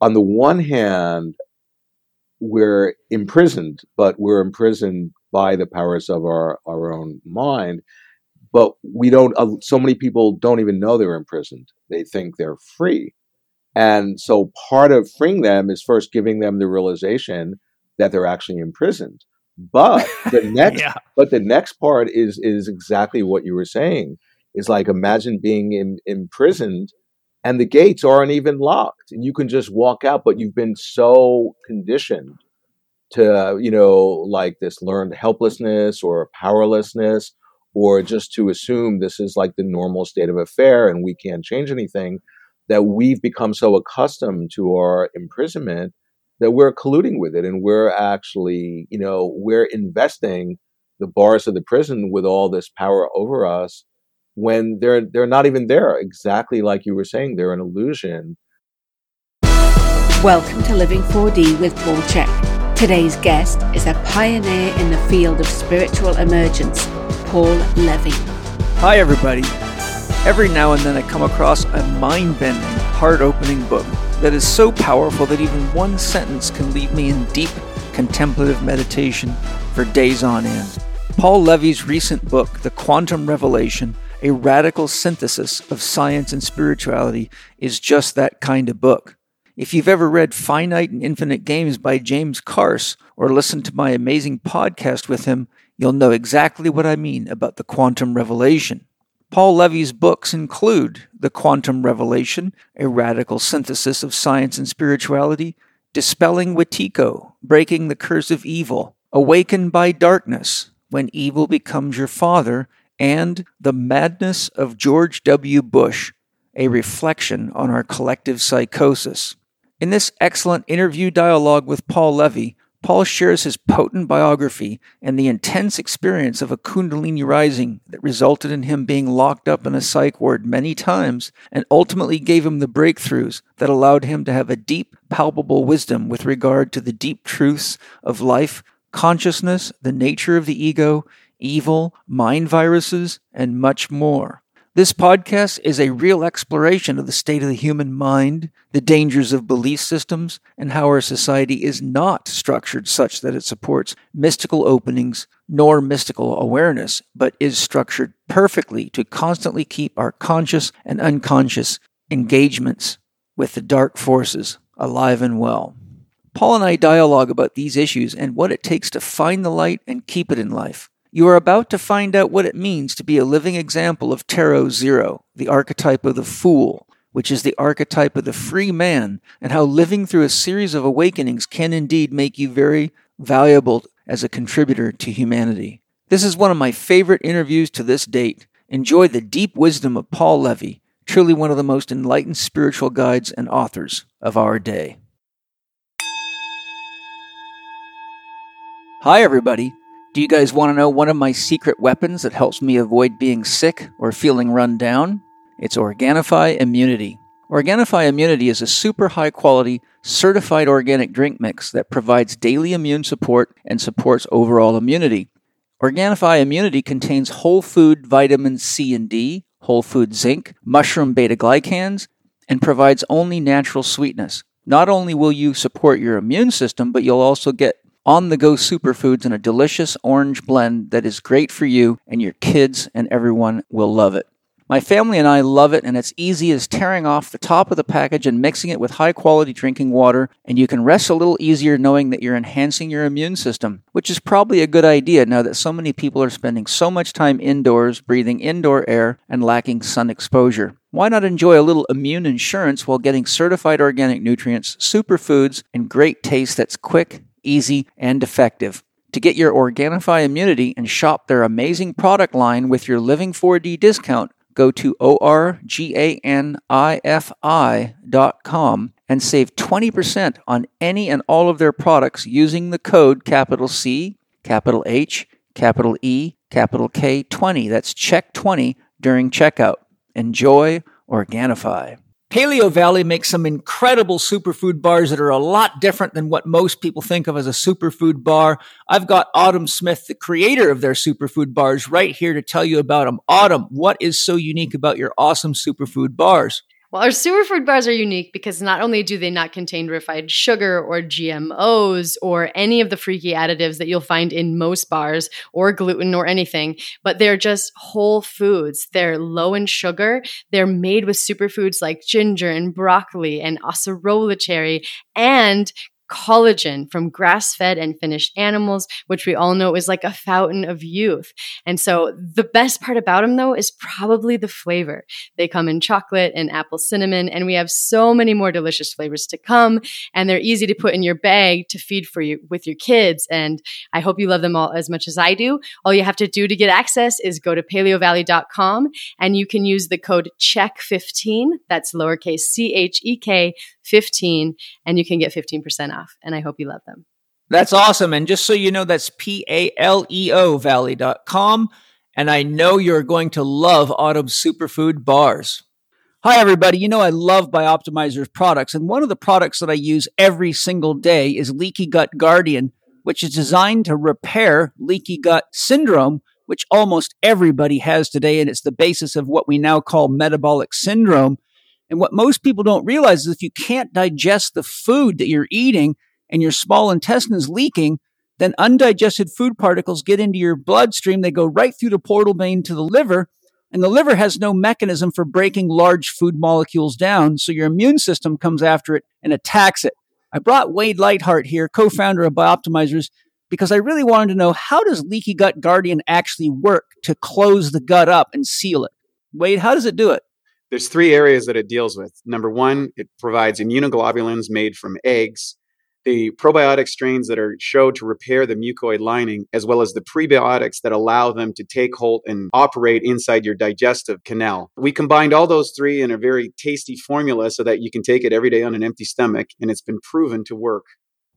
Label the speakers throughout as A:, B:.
A: on the one hand, we're imprisoned, but we're imprisoned by the powers of our, our own mind. But we don't, uh, so many people don't even know they're imprisoned. They think they're free. And so part of freeing them is first giving them the realization that they're actually imprisoned. But the next, yeah. but the next part is is exactly what you were saying. Is like imagine being in, imprisoned, and the gates aren't even locked, and you can just walk out. But you've been so conditioned to, you know, like this learned helplessness or powerlessness, or just to assume this is like the normal state of affair and we can't change anything. That we've become so accustomed to our imprisonment that we're colluding with it and we're actually, you know, we're investing the bars of the prison with all this power over us when they're they're not even there. Exactly like you were saying, they're an illusion.
B: Welcome to Living 4D with Paul Chek. Today's guest is a pioneer in the field of spiritual emergence, Paul Levy.
C: Hi everybody. Every now and then I come across a mind-bending, heart-opening book that is so powerful that even one sentence can leave me in deep contemplative meditation for days on end. Paul Levy's recent book, The Quantum Revelation, a radical synthesis of science and spirituality, is just that kind of book. If you've ever read Finite and Infinite Games by James Carse or listened to my amazing podcast with him, you'll know exactly what I mean about the quantum revelation. Paul Levy's books include The Quantum Revelation, a radical synthesis of science and spirituality, Dispelling Wetiko, Breaking the Curse of Evil, Awakened by Darkness, When Evil Becomes Your Father, and The Madness of George W. Bush, a reflection on our collective psychosis. In this excellent interview dialogue with Paul Levy, Paul shares his potent biography and the intense experience of a Kundalini rising that resulted in him being locked up in a psych ward many times and ultimately gave him the breakthroughs that allowed him to have a deep, palpable wisdom with regard to the deep truths of life, consciousness, the nature of the ego, evil, mind viruses, and much more. This podcast is a real exploration of the state of the human mind, the dangers of belief systems, and how our society is not structured such that it supports mystical openings nor mystical awareness, but is structured perfectly to constantly keep our conscious and unconscious engagements with the dark forces alive and well. Paul and I dialogue about these issues and what it takes to find the light and keep it in life. You are about to find out what it means to be a living example of Tarot Zero, the archetype of the fool, which is the archetype of the free man, and how living through a series of awakenings can indeed make you very valuable as a contributor to humanity. This is one of my favorite interviews to this date. Enjoy the deep wisdom of Paul Levy, truly one of the most enlightened spiritual guides and authors of our day. Hi, everybody. Do you guys want to know one of my secret weapons that helps me avoid being sick or feeling run down? It's Organifi Immunity. Organifi Immunity is a super high quality, certified organic drink mix that provides daily immune support and supports overall immunity. Organifi Immunity contains whole food vitamins C and D, whole food zinc, mushroom beta glucans, and provides only natural sweetness. Not only will you support your immune system, but you'll also get on the go superfoods in a delicious orange blend that is great for you and your kids, and everyone will love it. My family and I love it, and it's easy as tearing off the top of the package and mixing it with high quality drinking water, and you can rest a little easier knowing that you're enhancing your immune system, which is probably a good idea now that so many people are spending so much time indoors, breathing indoor air, and lacking sun exposure. Why not enjoy a little immune insurance while getting certified organic nutrients, superfoods, and great taste that's quick, easy, and effective. To get your Organifi immunity and shop their amazing product line with your Living 4D discount, go to organifi.com and save 20% on any and all of their products using the code capital C, capital H, capital E, capital K 20. That's check 20 during checkout. Enjoy Organifi. Paleo Valley makes some incredible superfood bars that are a lot different than what most people think of as a superfood bar. I've got Autumn Smith, the creator of their superfood bars, right here to tell you about them. Autumn, what is so unique about your awesome superfood bars?
D: Well, our superfood bars are unique because not only do they not contain refined sugar or GMOs or any of the freaky additives that you'll find in most bars or gluten or anything, but they're just whole foods. They're low in sugar. They're made with superfoods like ginger and broccoli and acerola cherry and collagen from grass fed and finished animals, which we all know is like a fountain of youth. And so the best part about them though is probably the flavor. They come in chocolate and apple cinnamon, and we have so many more delicious flavors to come. And they're easy to put in your bag to feed for you with your kids. And I hope you love them all as much as I do. All you have to do to get access is go to paleovalley.com and you can use the code CHECK15. That's lowercase C H E K 15 and you can get 15% off. And I hope you love them.
E: That's awesome. And just so you know, that's P A L E O valley.com. And I know you're going to love Autumn Superfood Bars. Hi, everybody. You know, I love Bioptimizer's products. And one of the products that I use every single day is Leaky Gut Guardian, which is designed to repair leaky gut syndrome, which almost everybody has today. And it's the basis of what we now call metabolic syndrome. And what most people don't realize is if you can't digest the food that you're eating and your small intestine is leaking, then undigested food particles get into your bloodstream. They go right through the portal vein to the liver. And the liver has no mechanism for breaking large food molecules down. So your immune system comes after it and attacks it. I brought Wade Lightheart here, co-founder of Bioptimizers, because I really wanted to know how does Leaky Gut Guardian actually work to close the gut up and seal it? Wade, how does it do it?
F: There's three areas that it deals with. Number one, it provides immunoglobulins made from eggs, the probiotic strains that are shown to repair the mucoid lining, as well as the prebiotics that allow them to take hold and operate inside your digestive canal. We combined all those three in a very tasty formula so that you can take it every day on an empty stomach, and it's been proven to work.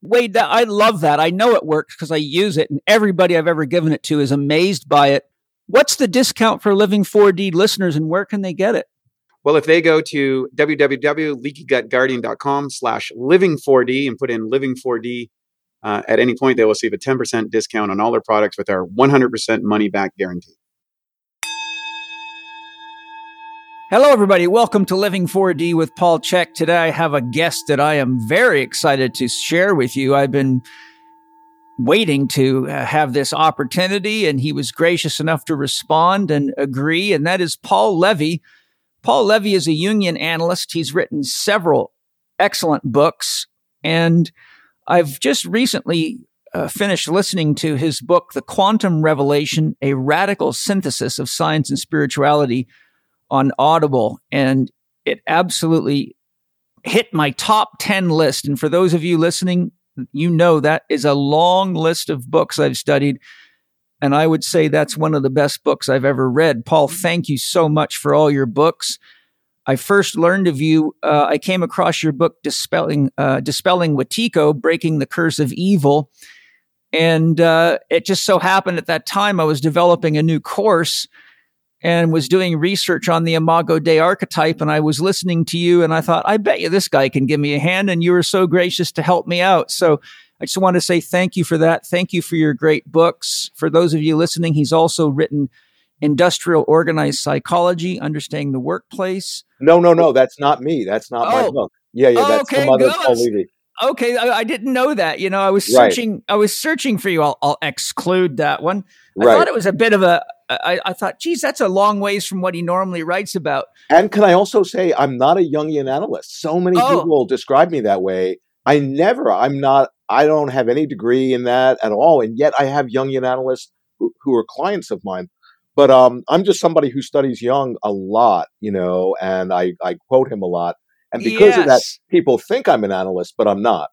E: Wade, I love that. I know it works because I use it, and everybody I've ever given it to is amazed by it. What's the discount for Living 4D listeners, and where can they get it?
F: Well, if they go to www.leakygutguardian.com slash living4D and put in living4D uh, at any point, they will receive a 10% discount on all their products with our 100% money back guarantee.
E: Hello, everybody. Welcome to Living 4D with Paul Chek. Today, I have a guest that I am very excited to share with you. I've been waiting to uh, have this opportunity, and he was gracious enough to respond and agree, and that is Paul Levy Paul Levy is a Jungian analyst. He's written several excellent books. And I've just recently uh, finished listening to his book, The Quantum Revelation A Radical Synthesis of Science and Spirituality, on Audible. And it absolutely hit my top 10 list. And for those of you listening, you know that is a long list of books I've studied. And I would say that's one of the best books I've ever read. Paul, thank you so much for all your books. I first learned of you. Uh, I came across your book, Dispelling, uh, Dispelling Wetiko, Breaking the Curse of Evil. And uh, it just so happened at that time I was developing a new course and was doing research on the Imago Dei archetype. And I was listening to you and I thought, I bet you this guy can give me a hand. And you were so gracious to help me out. So I just want to say thank you for that. Thank you for your great books. For those of you listening, he's also written Industrial Organized Psychology, Understanding the Workplace.
A: No, no, no. That's not me. That's not oh. my book. Yeah, yeah. That's
E: okay,
A: some other Paul
E: Okay, I, I, didn't know that. You know, I was searching. Right. I was searching for you. I'll, I'll exclude that one. I right. thought it was a bit of a. I, I thought, geez, that's a long ways from what he normally writes about.
A: And can I also say, I'm not a Jungian analyst. So many oh. people describe me that way. I never. I'm not. I don't have any degree in that at all, and yet I have Jungian analysts who, who are clients of mine. But um, I'm just somebody who studies Jung a lot, you know, and I, I quote him a lot. And because yes. of that, people think I'm an analyst, but I'm not.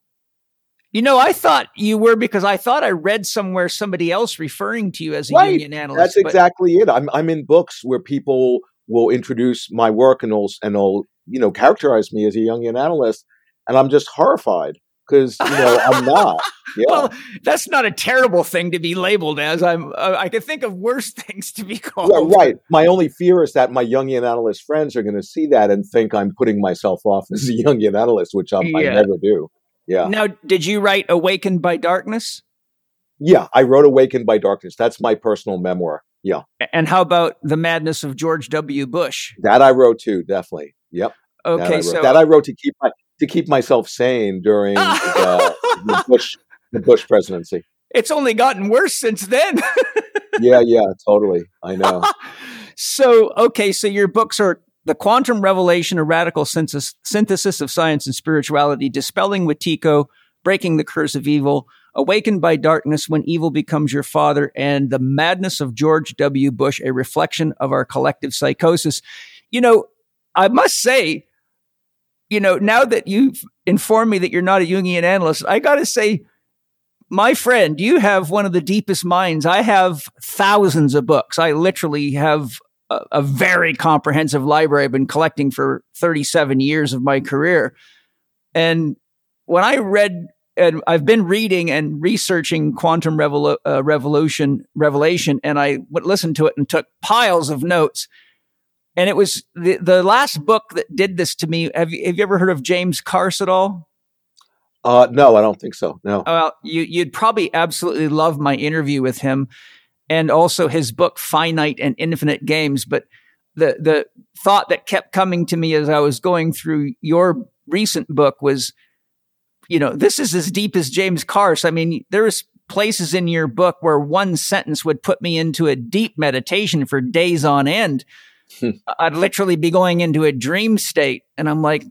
E: You know, I thought you were because I thought I read somewhere somebody else referring to you as a right. Jungian analyst.
A: That's but... exactly it. I'm I'm in books where people will introduce my work and they'll and they'll you know characterize me as a Jungian analyst, and I'm just horrified because you know I'm not. Yeah. well,
E: that's not a terrible thing to be labeled as. I'm. Uh, I can think of worse things to be called.
A: Yeah, right. My only fear is that my Jungian analyst friends are going to see that and think I'm putting myself off as a Jungian analyst, which yeah. i never do. Yeah.
E: Now, did you write "Awakened by Darkness"?
A: Yeah, I wrote "Awakened by Darkness." That's my personal memoir. Yeah.
E: And how about the madness of George W. Bush?
A: That I wrote too. Definitely. Yep.
E: Okay,
A: that
E: so
A: that I wrote to keep my to keep myself sane during the, the Bush the Bush presidency.
E: it's only gotten worse since then.
A: Yeah, yeah, totally. I know.
E: so, okay, so your books are The Quantum Revelation, a radical synthesis, synthesis of science and spirituality, Dispelling Wetiko, Breaking the Curse of Evil, Awakened by Darkness When Evil Becomes Your Father, and The Madness of George W. Bush, a reflection of our collective psychosis. You know, I must say, you know, now that you've informed me that you're not a Jungian analyst, I got to say, my friend, you have one of the deepest minds. I have thousands of books. I literally have a, a, very comprehensive library I've been collecting for 37 years of my career. And when I read, and I've been reading and researching quantum uh, revolution revelation, and I listened to it and took piles of notes. And it was the, the last book that did this to me. Have you, have you ever heard of James Carse at all?
A: Uh, no, I don't think so. No.
E: Well, you, you'd probably absolutely love my interview with him and also his book, Finite and Infinite Games. But the, the thought that kept coming to me as I was going through your recent book was, you know, this is as deep as James Carse. I mean, there's places in your book where one sentence would put me into a deep meditation for days on end. I'd literally be going into a dream state. And I'm like,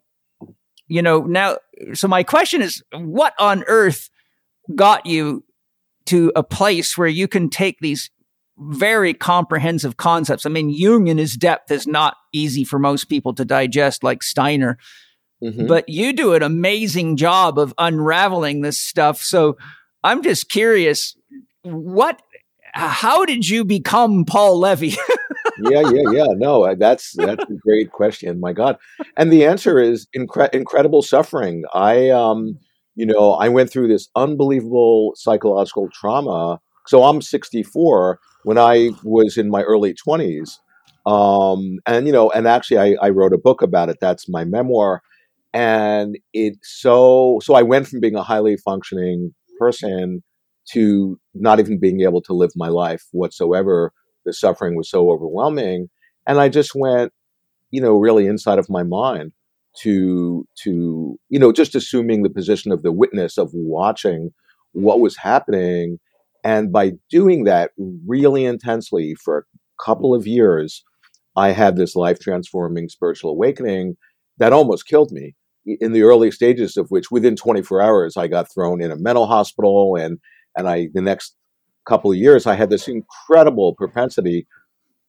E: you know, now, so my question is what on earth got you to a place where you can take these very comprehensive concepts? I mean, Jung in his depth is not easy for most people to digest, like Steiner. Mm-hmm. But you do an amazing job of unraveling this stuff. So I'm just curious, what, how did you become Paul Levy?
A: yeah, yeah, yeah. No, that's that's a great question. My God, and the answer is incre- incredible suffering. I, um, you know, I went through this unbelievable psychological trauma. So I'm 64. When I was in my early 20s, um, and you know, and actually, I, I wrote a book about it. That's my memoir, and it so so I went from being a highly functioning person to not even being able to live my life whatsoever the suffering was so overwhelming. And I just went, you know, really inside of my mind to, to, you know, just assuming the position of the witness of watching what was happening. And by doing that really intensely for a couple of years, I had this life transforming spiritual awakening that almost killed me in the early stages of which within 24 hours I got thrown in a mental hospital and and I the next couple of years, I had this incredible propensity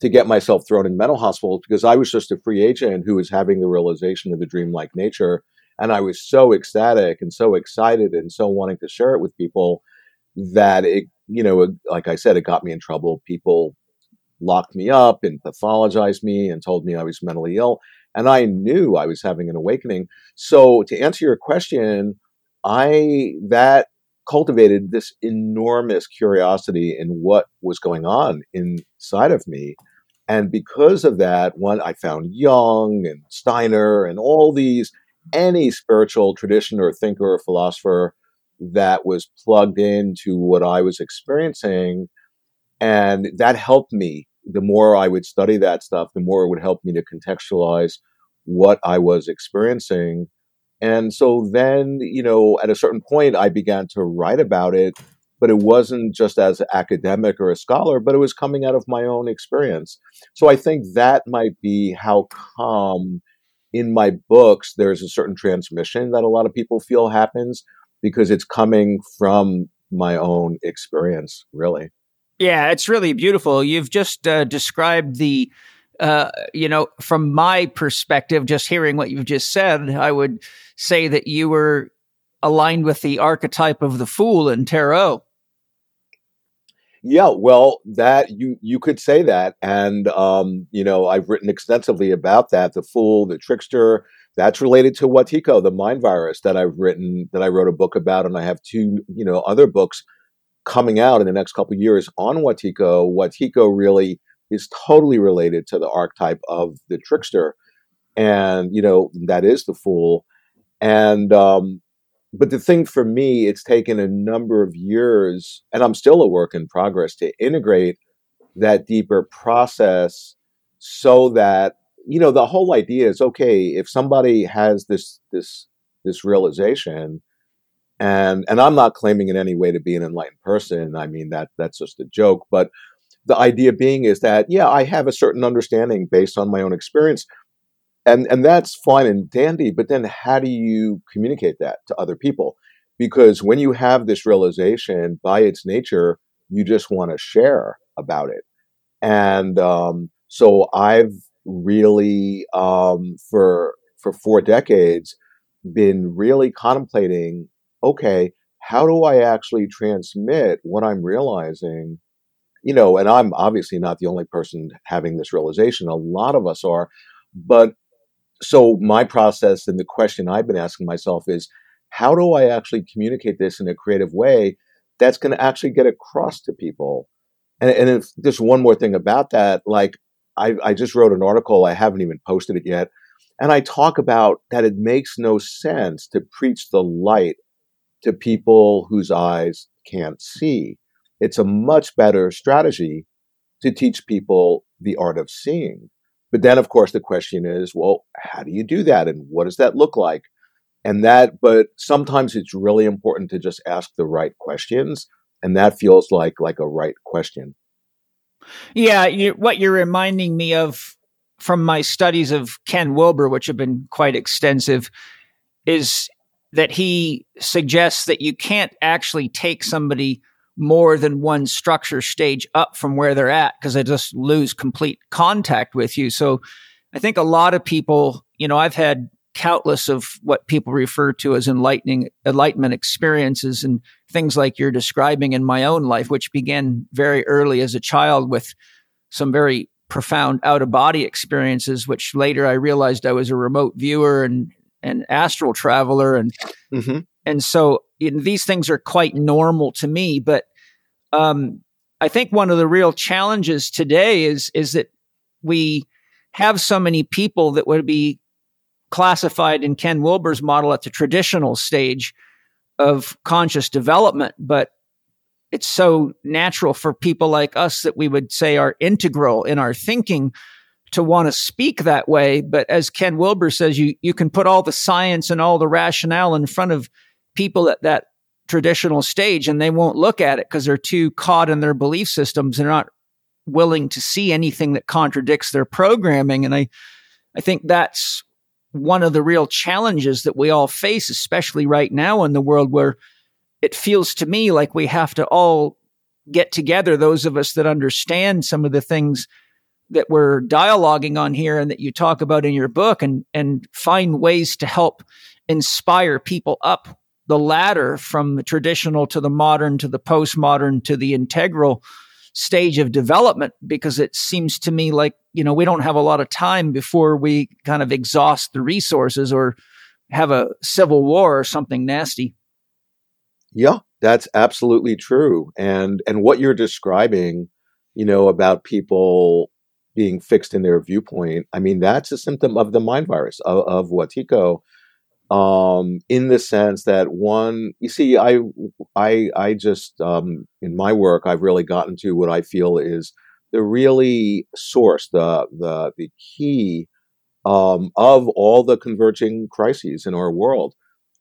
A: to get myself thrown in mental hospitals because I was just a free agent who was having the realization of the dreamlike nature. And I was so ecstatic and so excited and so wanting to share it with people that it, you know, like I said, it got me in trouble. People locked me up and pathologized me and told me I was mentally ill. And I knew I was having an awakening. So to answer your question, I, that cultivated this enormous curiosity in what was going on inside of me. And because of that, one, I found Jung and Steiner and all these, any spiritual tradition or thinker or philosopher that was plugged into what I was experiencing. And that helped me. The more I would study that stuff, the more it would help me to contextualize what I was experiencing and so then, you know, at a certain point, I began to write about it, but it wasn't just as academic or a scholar, but it was coming out of my own experience. So I think that might be how come in my books there's a certain transmission that a lot of people feel happens because it's coming from my own experience, really.
E: Yeah, it's really beautiful. You've just uh, described the uh, you know, from my perspective, just hearing what you've just said, I would say that you were aligned with the archetype of the fool in tarot.
A: Yeah, well, that you you could say that, and um, you know, I've written extensively about that. The fool, the trickster. That's related to Wetiko, the mind virus that I've written, that I wrote a book about, and I have two, you know, other books coming out in the next couple years on Wetiko. Wetiko really is totally related to the archetype of the trickster, and you know that is the fool. And um, but the thing for me, it's taken a number of years, and I'm still a work in progress to integrate that deeper process so that you know, the whole idea is okay if somebody has this this this realization, and and I'm not claiming in any way to be an enlightened person. I mean that that's just a joke, but the idea being is that yeah, I have a certain understanding based on my own experience, and and that's fine and dandy. But then how do you communicate that to other people? Because when you have this realization, by its nature, you just want to share about it, and um, so I've really um, for for four decades been really contemplating okay how do i actually transmit what i'm realizing you know and i'm obviously not the only person having this realization a lot of us are but so my process and the question i've been asking myself is how do i actually communicate this in a creative way that's going to actually get across to people and, and if just one more thing about that like I, I just wrote an article. I haven't even posted it yet. And I talk about that it makes no sense to preach the light to people whose eyes can't see. It's a much better strategy to teach people the art of seeing. But then, of course, the question is, well, how do you do that? And what does that look like? And that, but sometimes it's really important to just ask the right questions. And that feels like, like a right question.
E: Yeah, you, what you're reminding me of from my studies of Ken Wilber, which have been quite extensive, is that he suggests that you can't actually take somebody more than one structure stage up from where they're at because they just lose complete contact with you. So I think a lot of people, you know, I've had countless of what people refer to as enlightening enlightenment experiences and things like you're describing in my own life, which began very early as a child with some very profound out of body experiences, which later I realized I was a remote viewer and an astral traveler, and mm-hmm. and so these things are quite normal to me. But um, I think one of the real challenges today is is that we have so many people that would be classified in Ken Wilber's model at the traditional stage of conscious development, but it's so natural for people like us that we would say are integral in our thinking to want to speak that way. But as Ken Wilber says, you, you can put all the science and all the rationale in front of people at that traditional stage and they won't look at it because they're too caught in their belief systems. They're not willing to see anything that contradicts their programming. And I, I think that's one of the real challenges that we all face, especially right now in the world where it feels to me like we have to all get together, those of us that understand some of the things that we're dialoguing on here and that you talk about in your book and, and find ways to help inspire people up the ladder from the traditional to the modern to the postmodern to the integral stage of development because it seems to me like you know we don't have a lot of time before we kind of exhaust the resources or have a civil war or something nasty.
A: Yeah that's absolutely true. And and what you're describing you know about people being fixed in their viewpoint i mean that's a symptom of the mind virus of, of wetiko um, in the sense that one, you see, I, I, I just um, in my work, I've really gotten to what I feel is the really source, the the the key um, of all the converging crises in our world,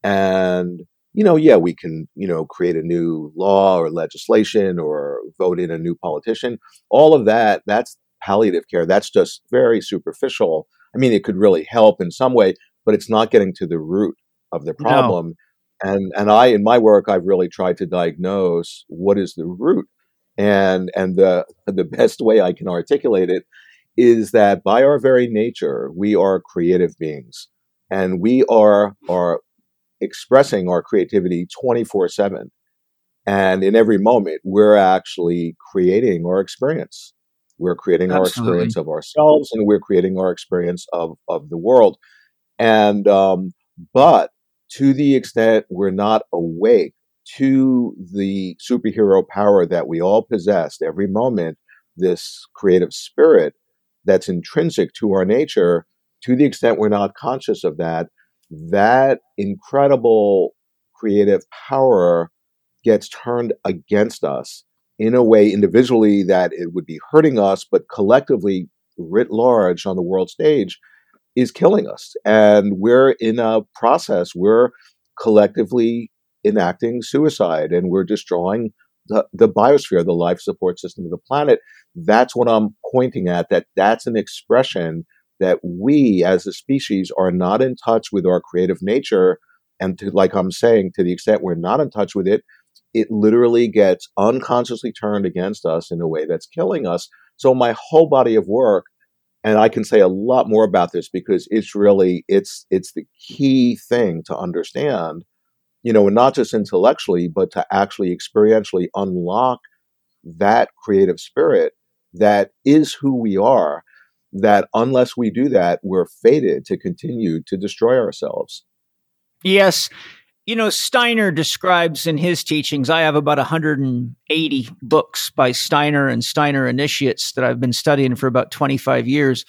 A: and you know, yeah, we can you know create a new law or legislation or vote in a new politician. All of that, that's palliative care. That's just very superficial. I mean, it could really help in some way, but it's not getting to the root of the problem. No. And and I in my work I've really tried to diagnose what is the root. And and the the best way I can articulate it is that by our very nature we are creative beings and we are are expressing our creativity 24/7 and in every moment we're actually creating our experience we're creating Absolutely. our experience of ourselves and we're creating our experience of of the world and, um, but to the extent we're not awake to the superhero power that we all possess every moment, this creative spirit that's intrinsic to our nature, to the extent we're not conscious of that, that incredible creative power gets turned against us in a way individually that it would be hurting us, but collectively writ large on the world stage is killing us. And we're in a process, we're collectively enacting suicide and we're destroying the, the biosphere, the life support system of the planet. That's what I'm pointing at, that that's an expression that we as a species are not in touch with our creative nature. And to, like I'm saying, to the extent we're not in touch with it, it literally gets unconsciously turned against us in a way that's killing us. So my whole body of work, and I can say a lot more about this because it's really it's it's the key thing to understand, you know, and not just intellectually, but to actually experientially unlock that creative spirit that is who we are. That unless we do that, we're fated to continue to destroy ourselves.
E: Yes you know, Steiner describes in his teachings, I have about 180 books by Steiner and Steiner initiates that I've been studying for about 25 years.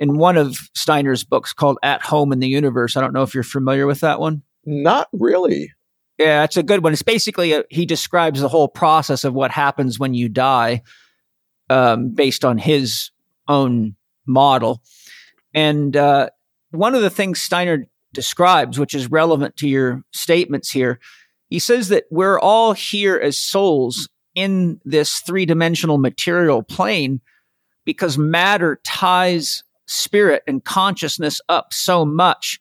E: In one of Steiner's books called At Home in the Universe, I don't know if you're familiar with that one.
A: Not really.
E: Yeah, it's a good one. It's basically, a, he describes the whole process of what happens when you die um, based on his own model. And uh, one of the things Steiner describes, which is relevant to your statements here. He says that we're all here as souls in this three dimensional material plane because matter ties spirit and consciousness up so much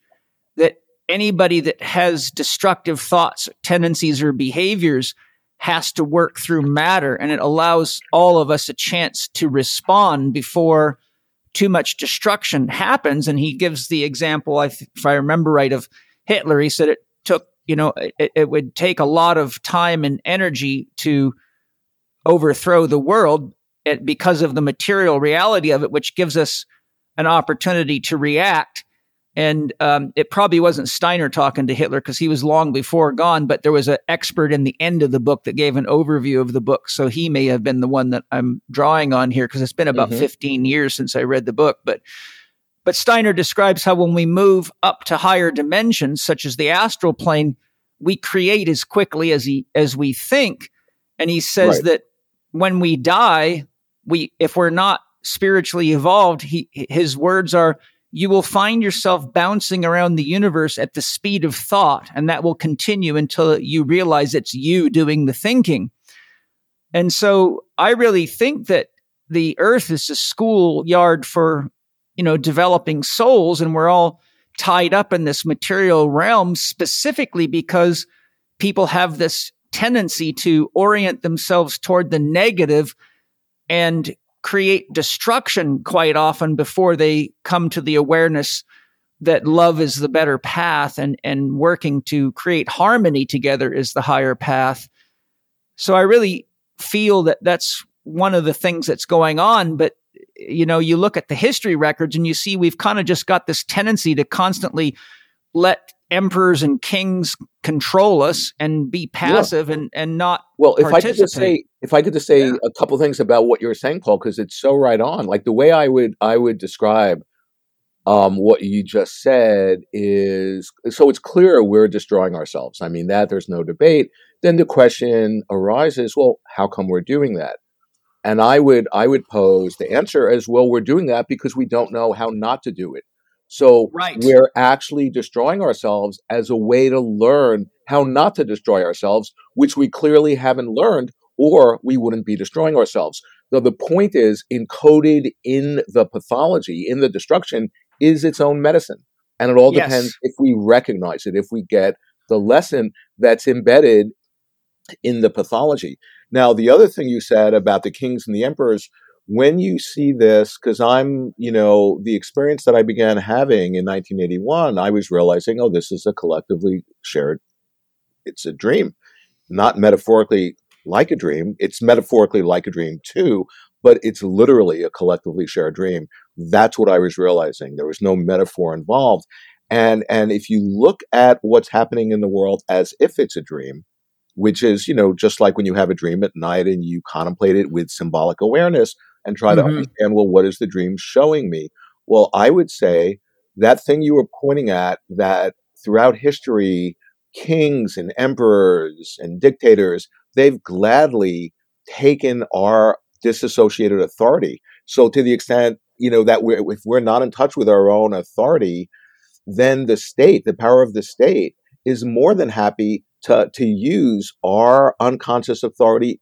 E: that anybody that has destructive thoughts, tendencies, or behaviors has to work through matter. And it allows all of us a chance to respond before too much destruction happens. And he gives the example, if I remember right, of Hitler. He said it took, you know, it, it would take a lot of time and energy to overthrow the world because of the material reality of it, which gives us an opportunity to react and um, it probably wasn't Steiner talking to Hitler because he was long before gone, but there was an expert in the end of the book that gave an overview of the book. So he may have been the one that I'm drawing on here because it's been about mm-hmm. 15 years since I read the book. But but Steiner describes how when we move up to higher dimensions, such as the astral plane, we create as quickly as he as we think. And he says right. that when we die, we if we're not spiritually evolved, he his words are you will find yourself bouncing around the universe at the speed of thought, and that will continue until you realize it's you doing the thinking. And so I really think that the earth is a schoolyard for, you know, developing souls, and we're all tied up in this material realm specifically because people have this tendency to orient themselves toward the negative and create destruction quite often before they come to the awareness that love is the better path and, and working to create harmony together is the higher path. So I really feel that that's one of the things that's going on. But, you know, you look at the history records and you see we've kind of just got this tendency to constantly let emperors and kings control us and be passive yeah. and, and not
A: well if i could just say if i could just say yeah. a couple things about what you were saying paul because it's so right on. Like the way i would i would describe um, what you just said is so it's clear we're destroying ourselves. I mean that there's no debate. Then the question arises well how come we're doing that? And i would i would pose the answer as well we're doing that because we don't know how not to do it so right. we're actually destroying ourselves as a way to learn how not to destroy ourselves, which we clearly haven't learned, or we wouldn't be destroying ourselves. So the point is, encoded in the pathology, in the destruction, is its own medicine. And it all yes. depends if we recognize it, if we get the lesson that's embedded in the pathology. Now, the other thing you said about the kings and the emperors when you see this, because I'm, you know, the experience that I began having in 1981, I was realizing, oh, this is a collectively shared, it's a dream, not metaphorically like a dream. It's metaphorically like a dream too, but it's literally a collectively shared dream. That's what I was realizing. There was no metaphor involved. And, and if you look at what's happening in the world as if it's a dream, which is, you know, just like when you have a dream at night and you contemplate it with symbolic awareness, and try mm-hmm. to understand, well, what is the dream showing me? Well, I would say that thing you were pointing at that throughout history, kings and emperors and dictators, they've gladly taken our disassociated authority. So to the extent you know that we're if we're not in touch with our own authority then the state the power of the state is more than happy to to use our unconscious authority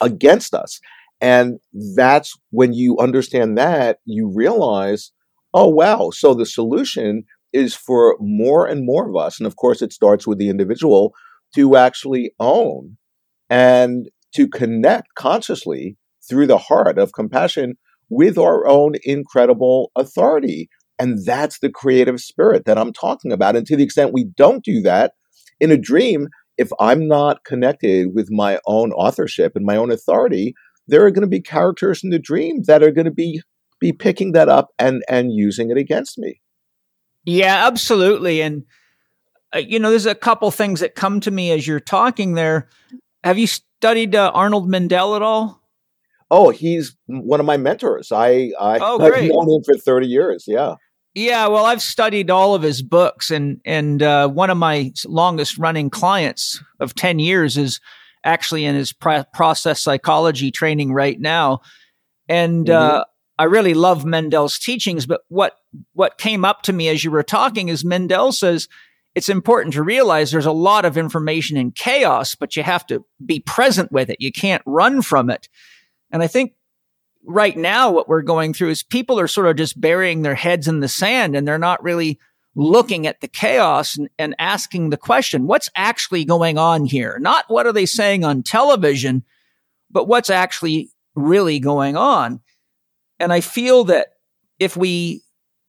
A: against us and that's when you understand that you realize oh wow so the solution is for more and more of us and of course it starts with the individual to actually own and to connect consciously through the heart of compassion with our own incredible authority. And that's the creative spirit that I'm talking about. And to the extent we don't do that in a dream, if I'm not connected with my own authorship and my own authority, there are going to be characters in the dream that are going to be be picking that up and and using it against me.
E: Yeah, absolutely. And uh, you know, there's a couple things that come to me as you're talking there. Have you studied uh, Arnold Mindell at all?
A: Oh, he's one of my mentors. I, I
E: oh,
A: I've known him for 30 years. Yeah.
E: Yeah, well, I've studied all of his books, and and uh, one of my longest running clients of ten years is actually in his process psychology training right now, and mm-hmm. uh, I really love Mindell's teachings. But what what came up to me as you were talking is Mendel says it's important to realize there's a lot of information in chaos, but you have to be present with it. You can't run from it. And I think right now what we're going through is people are sort of just burying their heads in the sand and they're not really looking at the chaos and, and, asking the question, what's actually going on here? Not what are they saying on television, but what's actually really going on. And I feel that if we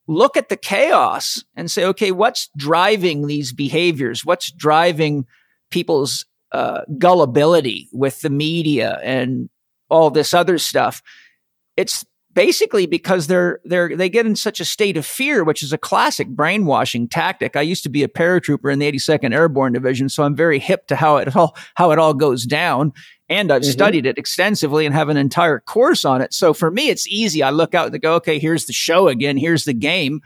E: look at the chaos and say, okay, what's driving these behaviors? What's driving people's uh, gullibility with the media and all this other stuff. It's basically because they're they're they get in such a state of fear, which is a classic brainwashing tactic. I used to be a paratrooper in the 82nd Airborne Division, so I'm very hip to how it all how it all goes down. And I've mm-hmm. studied it extensively and have an entire course on it. So for me, it's easy. I look out and go, okay, here's the show again. Here's the game.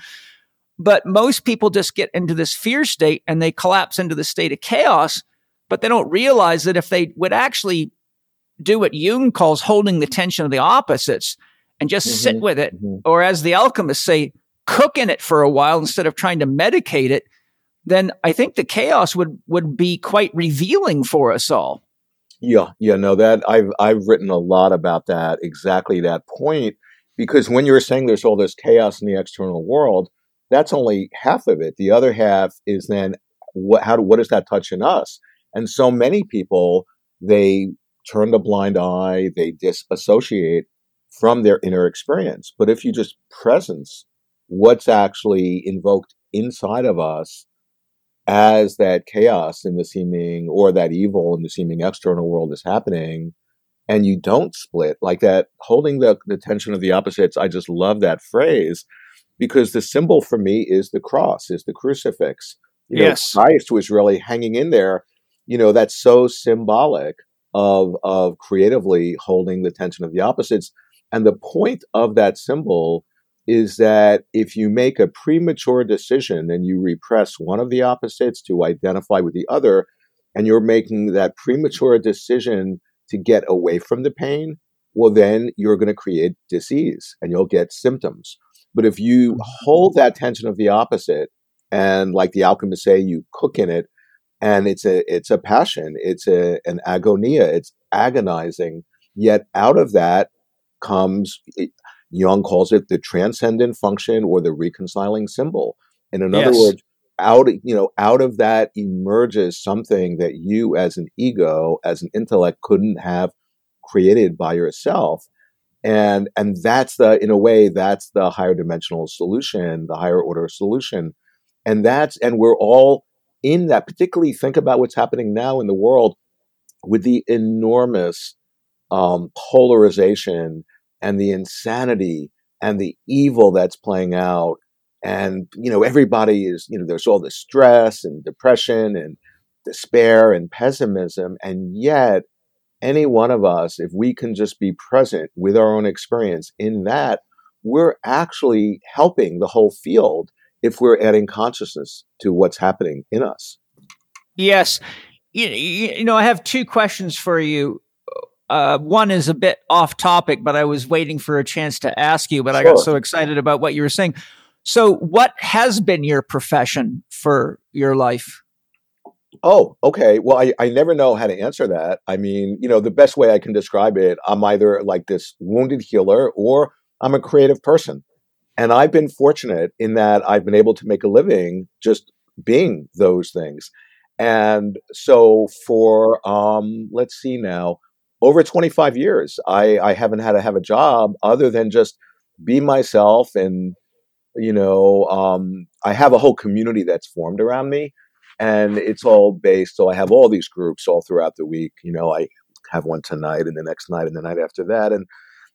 E: But most people just get into this fear state and they collapse into the state of chaos. But they don't realize that if they would actually do what Jung calls holding the tension of the opposites and just mm-hmm. sit with it. Mm-hmm. Or as the alchemists say, cook in it for a while instead of trying to medicate it, then I think the chaos would, would be quite revealing for us all.
A: Yeah, yeah, no, that I've I've written a lot about that, exactly that point. Because when you're saying there's all this chaos in the external world, that's only half of it. The other half is then what how do, what does that touch in us? And so many people they turn a blind eye, they disassociate from their inner experience. But if you just presence what's actually invoked inside of us as that chaos in the seeming or that evil in the seeming external world is happening, and you don't split like that, holding the, the tension of the opposites, I just love that phrase because the symbol for me is the cross, is the crucifix. You
E: yes.
A: know, Christ was really hanging in there. You know, that's so symbolic of of creatively holding the tension of the opposites. And the point of that symbol is that if you make a premature decision and you repress one of the opposites to identify with the other, and you're making that premature decision to get away from the pain, well, then you're going to create disease and you'll get symptoms. But if you mm-hmm. hold that tension of the opposite, and like the alchemists say, you cook in it, and it's a it's a passion it's a an agonia it's agonizing yet out of that comes Jung calls it the transcendent function or the reconciling symbol. And in yes. other words out you know out of that emerges something that you as an ego as an intellect couldn't have created by yourself. And and that's the in a way that's the higher dimensional solution the higher order solution. And that's and we're all in that, particularly think about what's happening now in the world with the enormous um, polarization and the insanity and the evil that's playing out. And, you know, everybody is, you know, there's all this stress and depression and despair and pessimism. And yet, any one of us, if we can just be present with our own experience in that, we're actually helping the whole field if we're adding consciousness to what's happening in us.
E: Yes. You, you know, I have two questions for you. Uh, one is a bit off topic, but I was waiting for a chance to ask you, but sure. I got so excited about what you were saying. So, what has been your profession for your life?
A: Oh, okay. Well, I, I never know how to answer that. I mean, you know, the best way I can describe it, I'm either like this wounded healer or I'm a creative person. And I've been fortunate in that I've been able to make a living just being those things. And so for, um, let's see now, over 25 years, I, I haven't had to have a job other than just be myself. And, you know, um, I have a whole community that's formed around me and it's all based. So I have all these groups all throughout the week. You know, I have one tonight and the next night and the night after that. And,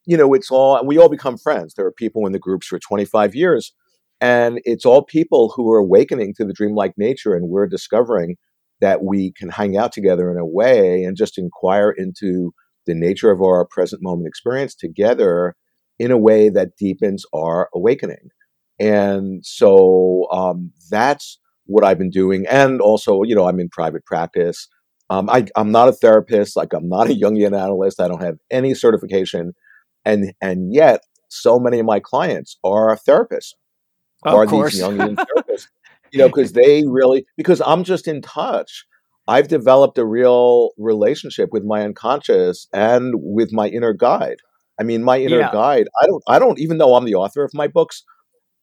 A: you know, it's all, we all become friends. There are people in the groups for 25 years and it's all people who are awakening to the dreamlike nature and we're discovering that we can hang out together in a way and just inquire into the nature of our present moment experience together in a way that deepens our awakening. And so um, that's what I've been doing. And also, you know, I'm in private practice. Um, I, am not a therapist. Like I'm not a Jungian analyst. I don't have any certification. And, and yet so many of my clients are therapists,
E: of
A: are
E: course.
A: these Jungian therapists, you know, because they really, because I'm just in touch. I've developed a real relationship with my unconscious and with my inner guide. I mean, my inner yeah. guide, I don't, I don't, even though I'm the author of my books,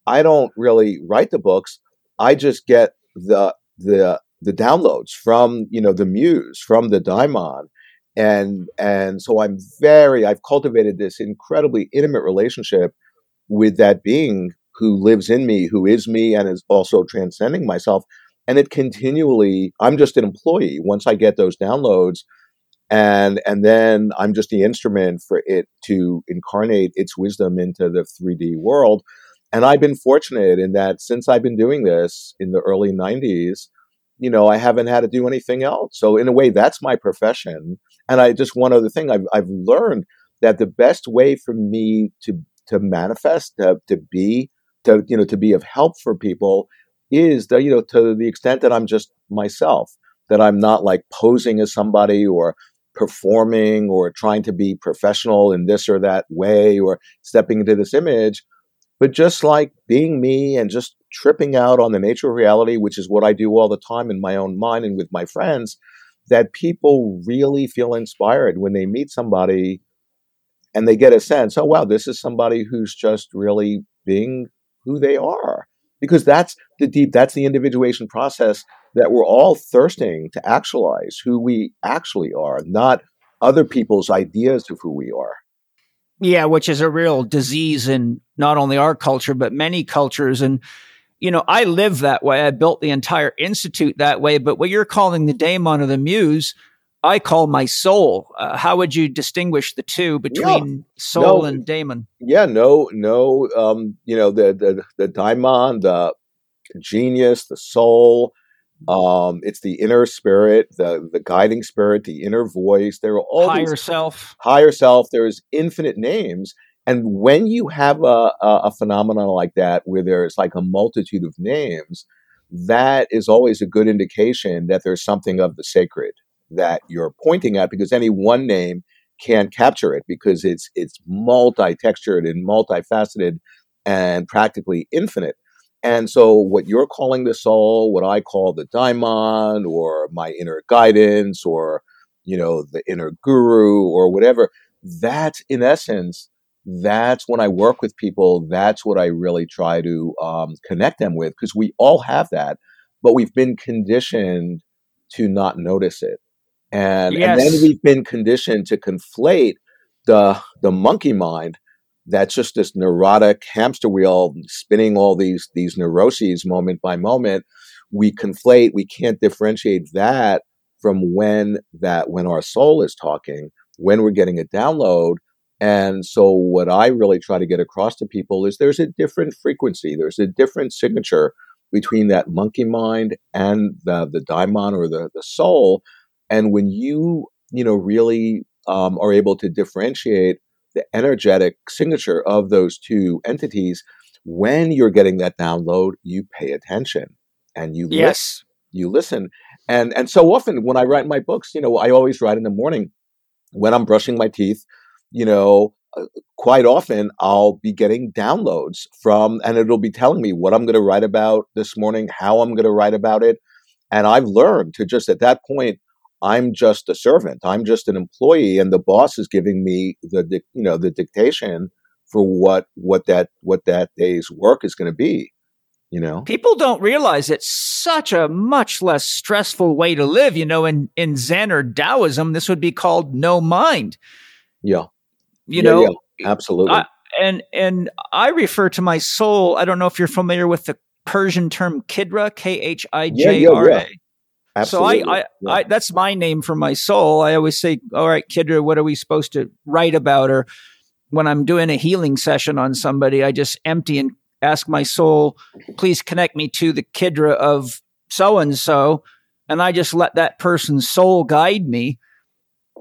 A: I don't really write the books. I just get the the the downloads from you know the muse from the daimon and and so i'm very i've cultivated this incredibly intimate relationship with that being who lives in me who is me and is also transcending myself and it continually i'm just an employee once i get those downloads and and then i'm just the instrument for it to incarnate its wisdom into the 3d world and I've been fortunate in that since I've been doing this in the early 90s, you know, I haven't had to do anything else. So in a way, that's my profession. And I just one other thing I've I've learned that the best way for me to to manifest, to, to be, to you know, to be of help for people is that you know to the extent that I'm just myself, that I'm not like posing as somebody or performing or trying to be professional in this or that way or stepping into this image but just like being me and just tripping out on the nature of reality, which is what I do all the time in my own mind and with my friends, that people really feel inspired when they meet somebody and they get a sense, oh, wow, this is somebody who's just really being who they are. Because that's the deep, that's the individuation process that we're all thirsting to actualize who we actually are, not other people's ideas of who we are.
E: Yeah, which is a real disease in not only our culture, but many cultures. And, you know, I live that way. I built the entire institute that way. But what you're calling the daemon or the muse, I call my soul. Uh, how would you distinguish the two between yeah. soul no, and daemon?
A: Yeah, no, no. Um, you know, the the the daimon, the genius, the soul, um, it's the inner spirit, the the guiding spirit, the inner voice. There are all
E: higher self,
A: higher self. There's infinite names, and when you have a, a, a phenomenon like that, where there's like a multitude of names, that is always a good indication that there's something of the sacred that you're pointing at, because any one name can't capture it because it's it's multi-textured and multifaceted and practically infinite. And so, what you're calling the soul, what I call the daimon, or my inner guidance, or you know, the inner guru, or whatever, that's in essence, that's when I work with people. That's what I really try to um, connect them with, because we all have that, but we've been conditioned to not notice it, and, yes. and then we've been conditioned to conflate the the monkey mind that's just this neurotic hamster wheel spinning all these these neuroses moment by moment we conflate we can't differentiate that from when that when our soul is talking when we're getting a download and so what i really try to get across to people is there's a different frequency there's a different signature between that monkey mind and the the daimon or the the soul and when you you know really um, are able to differentiate the energetic signature of those two entities, when you're getting that download, you pay attention and you
E: yes.
A: listen. You listen. And and so often when I write my books, you know, I always write in the morning when I'm brushing my teeth, you know, uh, quite often I'll be getting downloads from, and it'll be telling me what I'm going to write about this morning, how I'm going to write about it. And I've learned to just at that point, I'm just a servant. I'm just an employee, and the boss is giving me the you know the dictation for what what that what that day's work is going to be. You know,
E: people don't realize it's such a much less stressful way to live. You know, in in Zen or Taoism, this would be called no mind.
A: Yeah,
E: you yeah, know,
A: yeah, absolutely. I,
E: and and I refer to my soul. I don't know if you're familiar with the Persian term kidra, K H I J R A.
A: Absolutely.
E: So I, I, yeah. I, that's my name for my soul. I always say, all right, Kidra, what are we supposed to write about? Or when I'm doing a healing session on somebody, I just empty and ask my soul, please connect me to the Kidra of so and so. And I just let that person's soul guide me.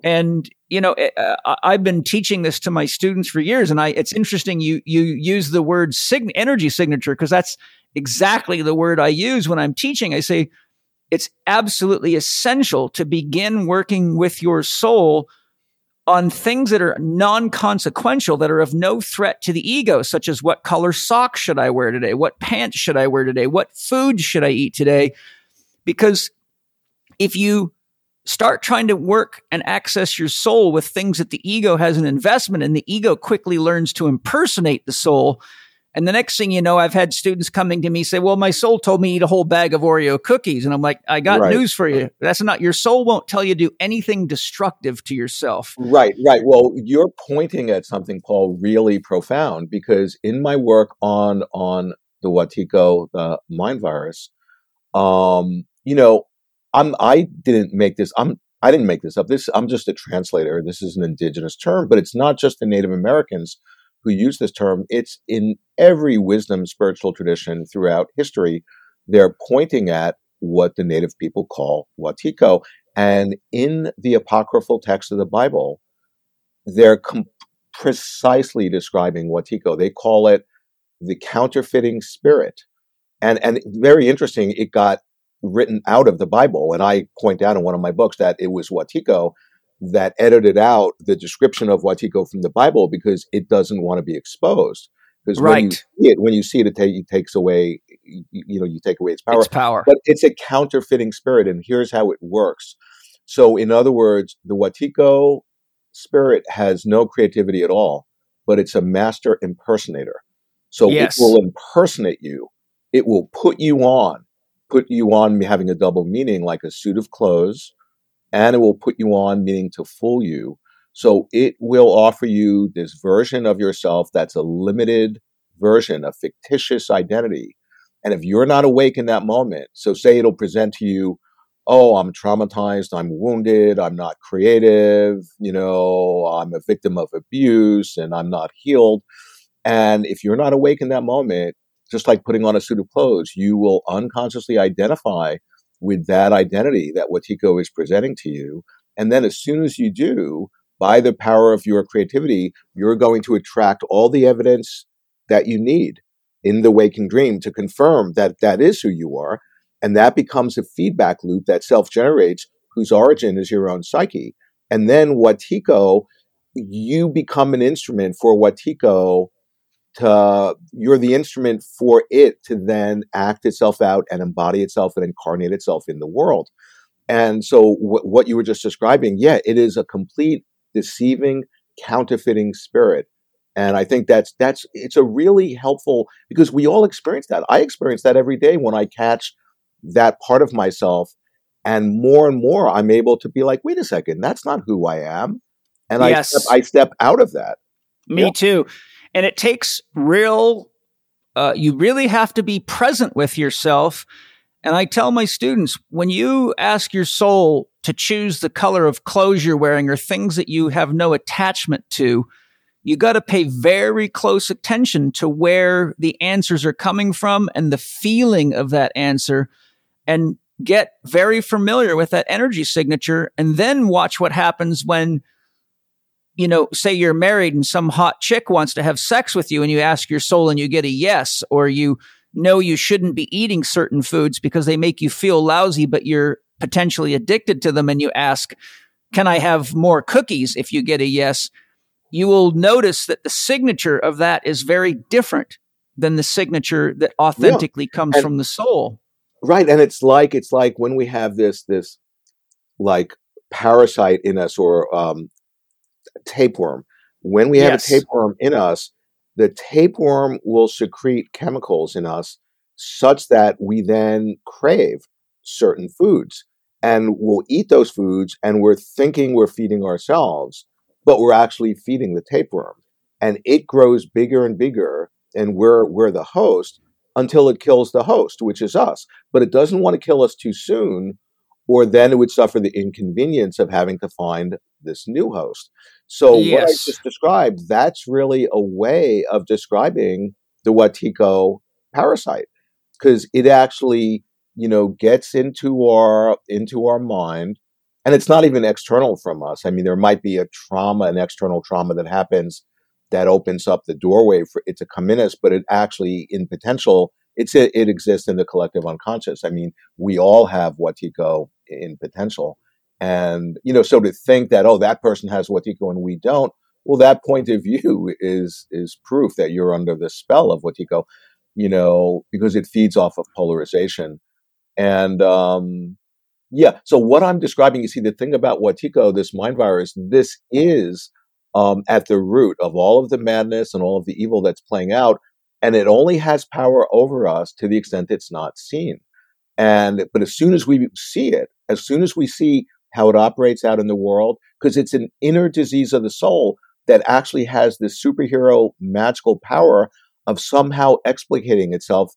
E: And, you know, uh, I've been teaching this to my students for years. And I, it's interesting you, you use the word energy signature because that's exactly the word I use when I'm teaching. I say, it's absolutely essential to begin working with your soul on things that are non consequential, that are of no threat to the ego, such as what color socks should I wear today? What pants should I wear today? What food should I eat today? Because if you start trying to work and access your soul with things that the ego has an investment in, the ego quickly learns to impersonate the soul and the next thing you know, I've had students coming to me say, well, my soul told me eat a whole bag of Oreo cookies. And I'm like, I got right. news for you. That's not your soul won't tell you to do anything destructive to yourself.
A: Right, right. Well, you're pointing at something, Paul, really profound because in my work on on the Wetiko, the mind virus, um, you know, I'm I didn't make this. I'm I didn't make this up. This I'm just a translator. This is an indigenous term, but it's not just the Native Americans who use this term. It's in every wisdom spiritual tradition throughout history. They're pointing at what the native people call Wetiko. And in the apocryphal text of the Bible, they're com- precisely describing Wetiko. They call it the counterfeiting spirit. And, and very interesting, it got written out of the Bible. And I point out in one of my books that it was Wetiko that edited out the description of Wetiko from the Bible because it doesn't want to be exposed. Because
E: right.
A: when you see it, when you see it, it, take, it takes away, you, you, know, you take away its power.
E: Its power.
A: But it's a counterfeiting spirit, and here's how it works. So, in other words, the Wetiko spirit has no creativity at all, but it's a master impersonator. So
E: yes.
A: it will impersonate you. It will put you on, put you on having a double meaning, like a suit of clothes and it will put you on, meaning to fool you. So it will offer you this version of yourself that's a limited version, a fictitious identity. And if you're not awake in that moment, so say it'll present to you, oh, I'm traumatized, I'm wounded, I'm not creative, you know, I'm a victim of abuse and I'm not healed. And if you're not awake in that moment, just like putting on a suit of clothes, you will unconsciously identify with that identity that Wetiko is presenting to you. And then as soon as you do, by the power of your creativity, you're going to attract all the evidence that you need in the waking dream to confirm that that is who you are. And that becomes a feedback loop that self generates, whose origin is your own psyche. And then Wetiko, you become an instrument for Wetiko to you're the instrument for it to then act itself out and embody itself and incarnate itself in the world. And so w- what you were just describing, yeah, it is a complete deceiving, counterfeiting spirit. And I think that's that's it's a really helpful because we all experience that. I experience that every day when I catch that part of myself and more and more I'm able to be like, wait a second, that's not who I am. And yes. I step, I step out of that.
E: Me yeah. too. And it takes real, uh, you really have to be present with yourself. And I tell my students when you ask your soul to choose the color of clothes you're wearing or things that you have no attachment to, you got to pay very close attention to where the answers are coming from and the feeling of that answer and get very familiar with that energy signature and then watch what happens when you know, say you're married and some hot chick wants to have sex with you and you ask your soul and you get a yes, or you know you shouldn't be eating certain foods because they make you feel lousy, but you're potentially addicted to them and you ask, can I have more cookies? If you get a yes, you will notice that the signature of that is very different than the signature that authentically yeah. comes and, from the soul.
A: Right. And it's like, it's like when we have this, this like parasite in us or um, tapeworm, when we have yes. a tapeworm in us, the tapeworm will secrete chemicals in us such that we then crave certain foods and we'll eat those foods and we're thinking we're feeding ourselves, but we're actually feeding the tapeworm. And it grows bigger and bigger, and we're, we're the host until it kills the host, which is us. But it doesn't want to kill us too soon, or then it would suffer the inconvenience of having to find this new host. So yes. what I just described, that's really a way of describing the Wetiko parasite because it actually you know gets into our into our mind and it's not even external from us i mean there might be a trauma an external trauma that happens that opens up the doorway for it to come in us but it actually in potential it's it, it exists in the collective unconscious i mean we all have wetiko in potential and you know so to think that oh that person has wetiko and we don't well that point of view is is proof that you're under the spell of wetiko you know, because it feeds off of polarization. And um, yeah, so what I'm describing, you see, the thing about Wetiko, this mind virus, this is um, at the root of all of the madness and all of the evil that's playing out. And it only has power over us to the extent it's not seen. And, but as soon as we see it, as soon as we see how it operates out in the world, because it's an inner disease of the soul that actually has this superhero magical power of somehow explicating itself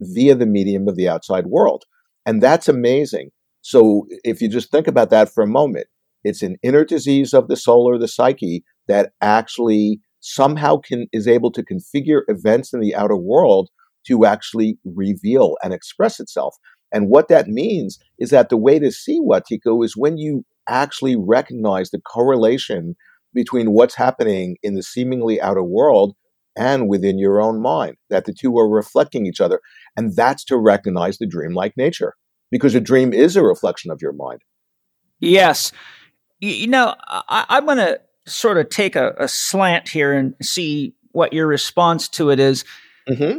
A: via the medium of the outside world. And that's amazing. So if you just think about that for a moment, it's an inner disease of the soul or the psyche that actually somehow can is able to configure events in the outer world to actually reveal and express itself. And what that means is that the way to see Wetiko is when you actually recognize the correlation between what's happening in the seemingly outer world and within your own mind, that the two are reflecting each other. And that's to recognize the dreamlike nature because a dream is a reflection of your mind.
E: Yes. You know, I, am going to sort of take a, a, slant here and see what your response to it is. Mm-hmm.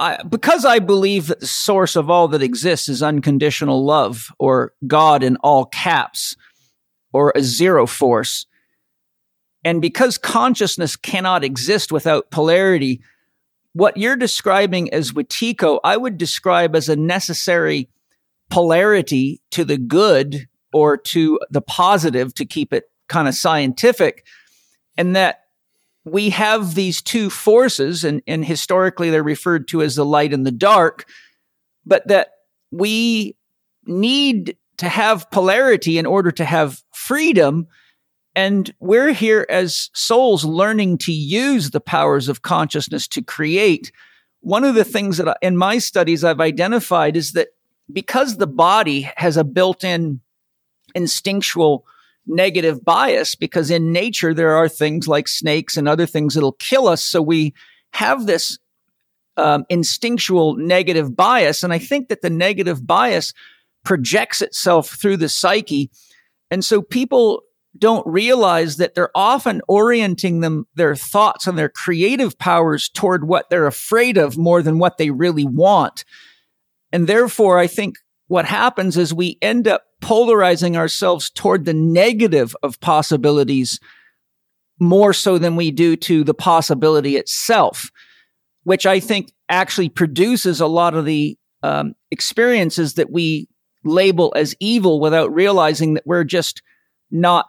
E: I, because I believe that the source of all that exists is unconditional love or God in all caps or a zero force. And because consciousness cannot exist without polarity, what you're describing as Wetiko, I would describe as a necessary polarity to the good or to the positive to keep it kind of scientific. And that we have these two forces, and, and historically they're referred to as the light and the dark, but that we need to have polarity in order to have freedom and we're here as souls learning to use the powers of consciousness to create. One of the things that I, in my studies I've identified is that because the body has a built in instinctual negative bias, because in nature there are things like snakes and other things that'll kill us. So we have this um, instinctual negative bias. And I think that the negative bias projects itself through the psyche. And so people don't realize that they're often orienting them their thoughts and their creative powers toward what they're afraid of more than what they really want. And therefore, I think what happens is we end up polarizing ourselves toward the negative of possibilities more so than we do to the possibility itself, which I think actually produces a lot of the um, experiences that we label as evil without realizing that we're just not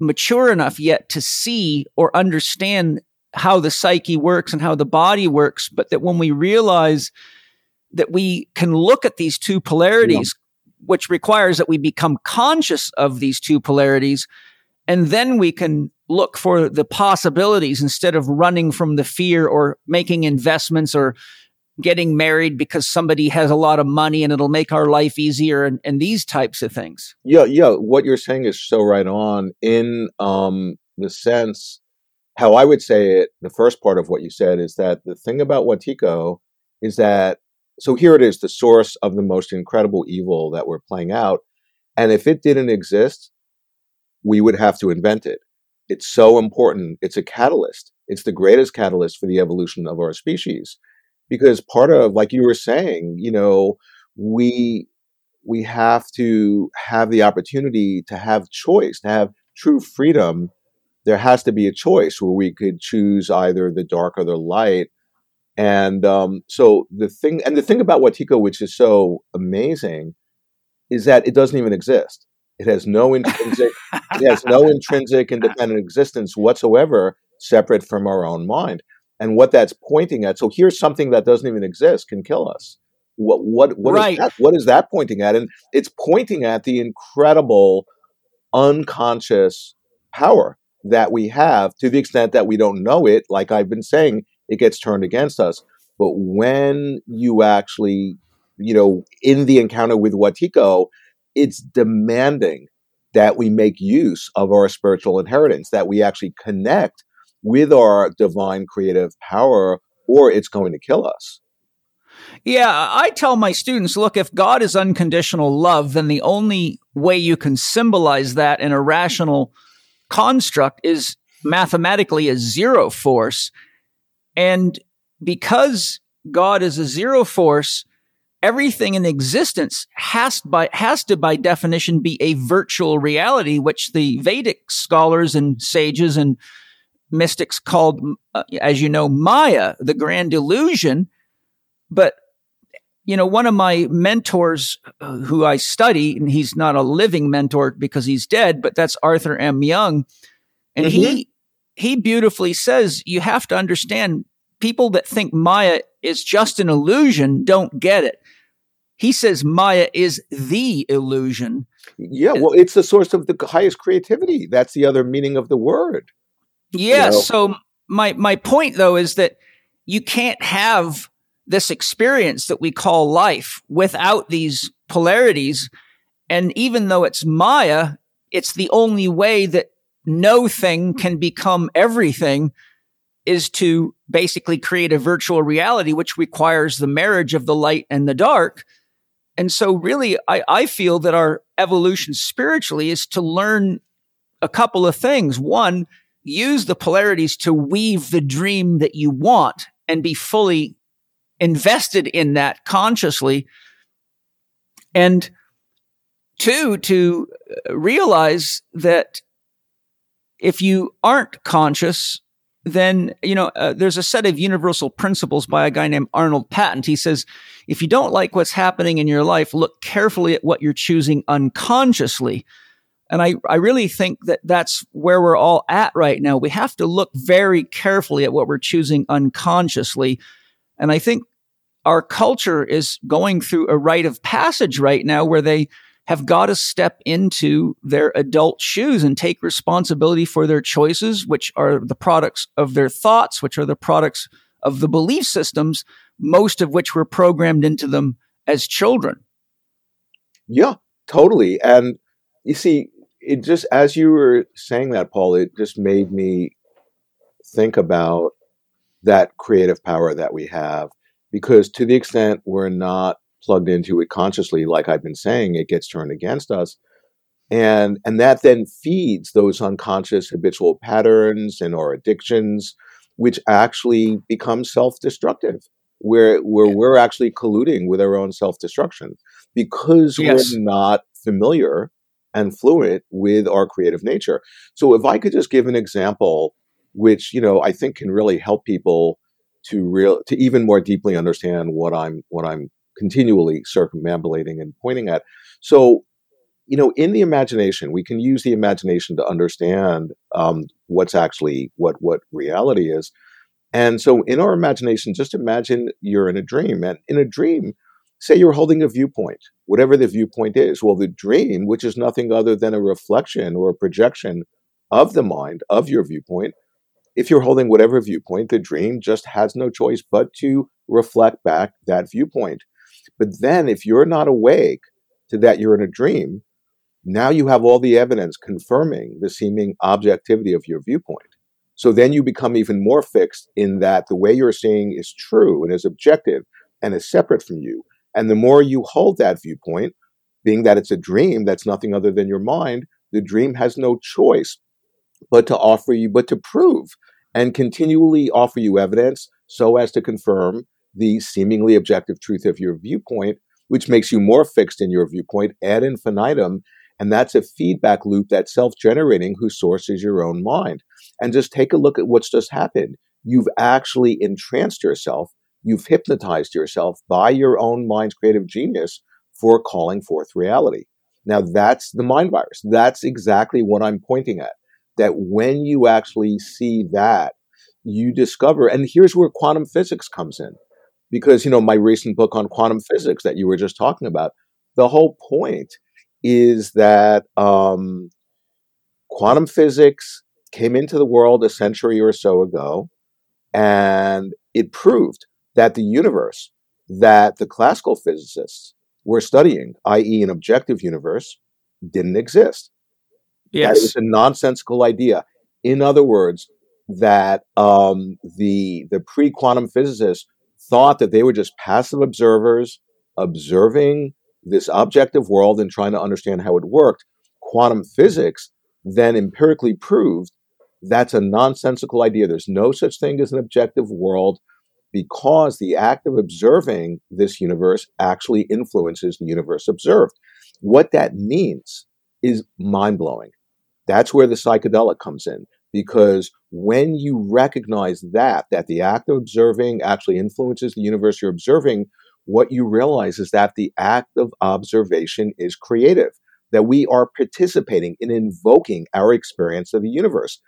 E: mature enough yet to see or understand how the psyche works and how the body works, but that when we realize that we can look at these two polarities. Which requires that we become conscious of these two polarities, and then we can look for the possibilities instead of running from the fear or making investments or getting married because somebody has a lot of money and it'll make our life easier and, and these types of things.
A: Yeah, yeah. What you're saying is so right on in um, the sense how I would say it, the first part of what you said is that the thing about Wetiko is that so here it is, the source of the most incredible evil that we're playing out. And if it didn't exist, we would have to invent it. It's so important. It's a catalyst. It's the greatest catalyst for the evolution of our species. Because part of, like you were saying, you know, we we have to have the opportunity to have choice, to have true freedom. There has to be a choice where we could choose either the dark or the light. And um, so the thing, and the thing about Wetiko, which is so amazing, is that it doesn't even exist. It has no intrinsic, it has no intrinsic independent existence whatsoever, separate from our own mind. And what that's pointing at. So here's something that doesn't even exist can kill us. What what what
E: Right.
A: is that? What is that pointing at? And it's pointing at the incredible unconscious power that we have to the extent that we don't know it. Like I've been saying, it gets turned against us. But when you actually, you know, in the encounter with Wetiko, it's demanding that we make use of our spiritual inheritance, that we actually connect with our divine creative power, or it's going to kill us.
E: Yeah, I tell my students look, if God is unconditional love, then the only way you can symbolize that in a rational construct is mathematically a zero force. And because God is a zero force, everything in existence has by has to by definition be a virtual reality which the vedic scholars and sages and mystics called uh, as you know maya the grand illusion. But you know one of my mentors uh, who i study and he's not a living mentor because he's dead but that's arthur m. Young. And he he beautifully says you have to understand people that think maya is just an illusion don't get it he says Maya is the illusion.
A: Yeah, well, it's the source of the highest creativity. That's the other meaning of the word.
E: Yeah.
A: know?
E: So my my point though is that you can't have this experience that we call life without these polarities. And even though it's Maya, it's the only way that no thing can become everything is to basically create a virtual reality, which requires the marriage of the light and the dark. And so, really, I, I feel that our evolution spiritually is to learn a couple of things. One, use the polarities to weave the dream that you want and be fully invested in that consciously. And two, to realize that if you aren't conscious, then, you know, uh, there's a set of universal principles by a guy named Arnold Patent. He says, if you don't like what's happening in your life, look carefully at what you're choosing unconsciously. And I, I really think that that's where we're all at right now. We have to look very carefully at what we're choosing unconsciously. And I think our culture is going through a rite of passage right now where they have got to step into their adult shoes and take responsibility for their choices, which are the products of their thoughts, which are the products of the belief systems, most of which were programmed into them as children.
A: Yeah, totally. And you see, it just as you were saying that, Paul, it just made me think about that creative power that we have. Because to the extent we're not plugged into it consciously, like I've been saying, it gets turned against us. And and that then feeds those unconscious habitual patterns and our addictions, which actually become self-destructive, where where we're actually colluding with our own self-destruction because
E: Yes.
A: we're not familiar and fluent with our creative nature. So if I could just give an example, which you know I think can really help people to real to even more deeply understand what I'm what I'm continually circumambulating and pointing at. So you know, in the imagination, we can use the imagination to understand um, what's actually what what reality is. And so, in our imagination, just imagine you're in a dream, and in a dream, say you're holding a viewpoint, whatever the viewpoint is. Well, the dream, which is nothing other than a reflection or a projection of the mind of your viewpoint, if you're holding whatever viewpoint, the dream just has no choice but to reflect back that viewpoint. But then, if you're not awake to that you're in a dream, now you have all the evidence confirming the seeming objectivity of your viewpoint. So then you become even more fixed in that the way you're seeing is true and is objective and is separate from you. And the more you hold that viewpoint, being that it's a dream that's nothing other than your mind, the dream has no choice but to offer you, but to prove and continually offer you evidence so as to confirm the seemingly objective truth of your viewpoint, which makes you more fixed in your viewpoint ad infinitum. And that's a feedback loop that's self generating, whose source is your own mind. And just take a look at what's just happened. You've actually entranced yourself, you've hypnotized yourself by your own mind's creative genius for calling forth reality. Now, that's the mind virus. That's exactly what I'm pointing at. That when you actually see that, you discover, and here's where quantum physics comes in because you know my recent book on quantum physics that you were just talking about the whole point is that um, quantum physics came into the world a century or so ago and it proved that the universe that the classical physicists were studying i.e an objective universe didn't exist.
E: Yes.
A: it was a nonsensical idea. In other words that um, the the pre-quantum physicists thought that they were just passive observers observing this objective world and trying to understand how it worked. Quantum physics then empirically proved that's a nonsensical idea. There's no such thing as an objective world because the act of observing this universe actually influences the universe observed. What that means is mind blowing. That's where the psychedelic comes in because when you recognize that that the act of observing actually influences the universe you're observing what you realize is that the act of observation is creative that we are participating in invoking our experience of the universe.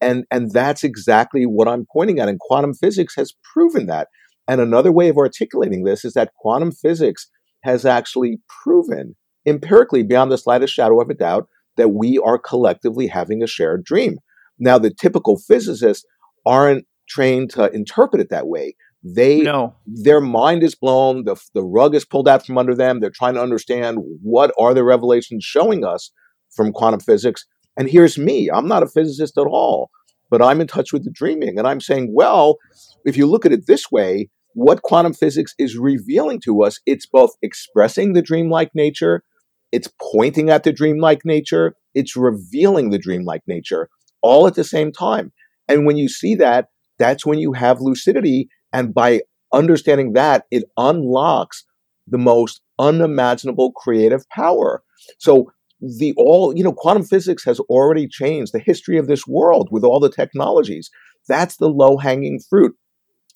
A: And and that's exactly what i'm pointing at and quantum physics has proven that. And another way of articulating this is that quantum physics has actually proven empirically beyond the slightest shadow of a doubt that we are collectively having a shared dream now, the typical physicists aren't trained to interpret it that way. They
E: no.
A: their mind is blown, the the rug is pulled out from under them. They're trying to understand what are the revelations showing us from quantum physics. And here's me. I'm not a physicist at all, but I'm in touch with the dreaming. And I'm saying, well, if you look at it this way, what quantum physics is revealing to us, it's both expressing the dreamlike nature, it's pointing at the dreamlike nature, it's revealing the dreamlike nature all at the same time. And when you see that, that's when you have lucidity. And by understanding that, it unlocks the most unimaginable creative power. So the all, you know, quantum physics has already changed the history of this world with all the technologies. That's the low hanging fruit.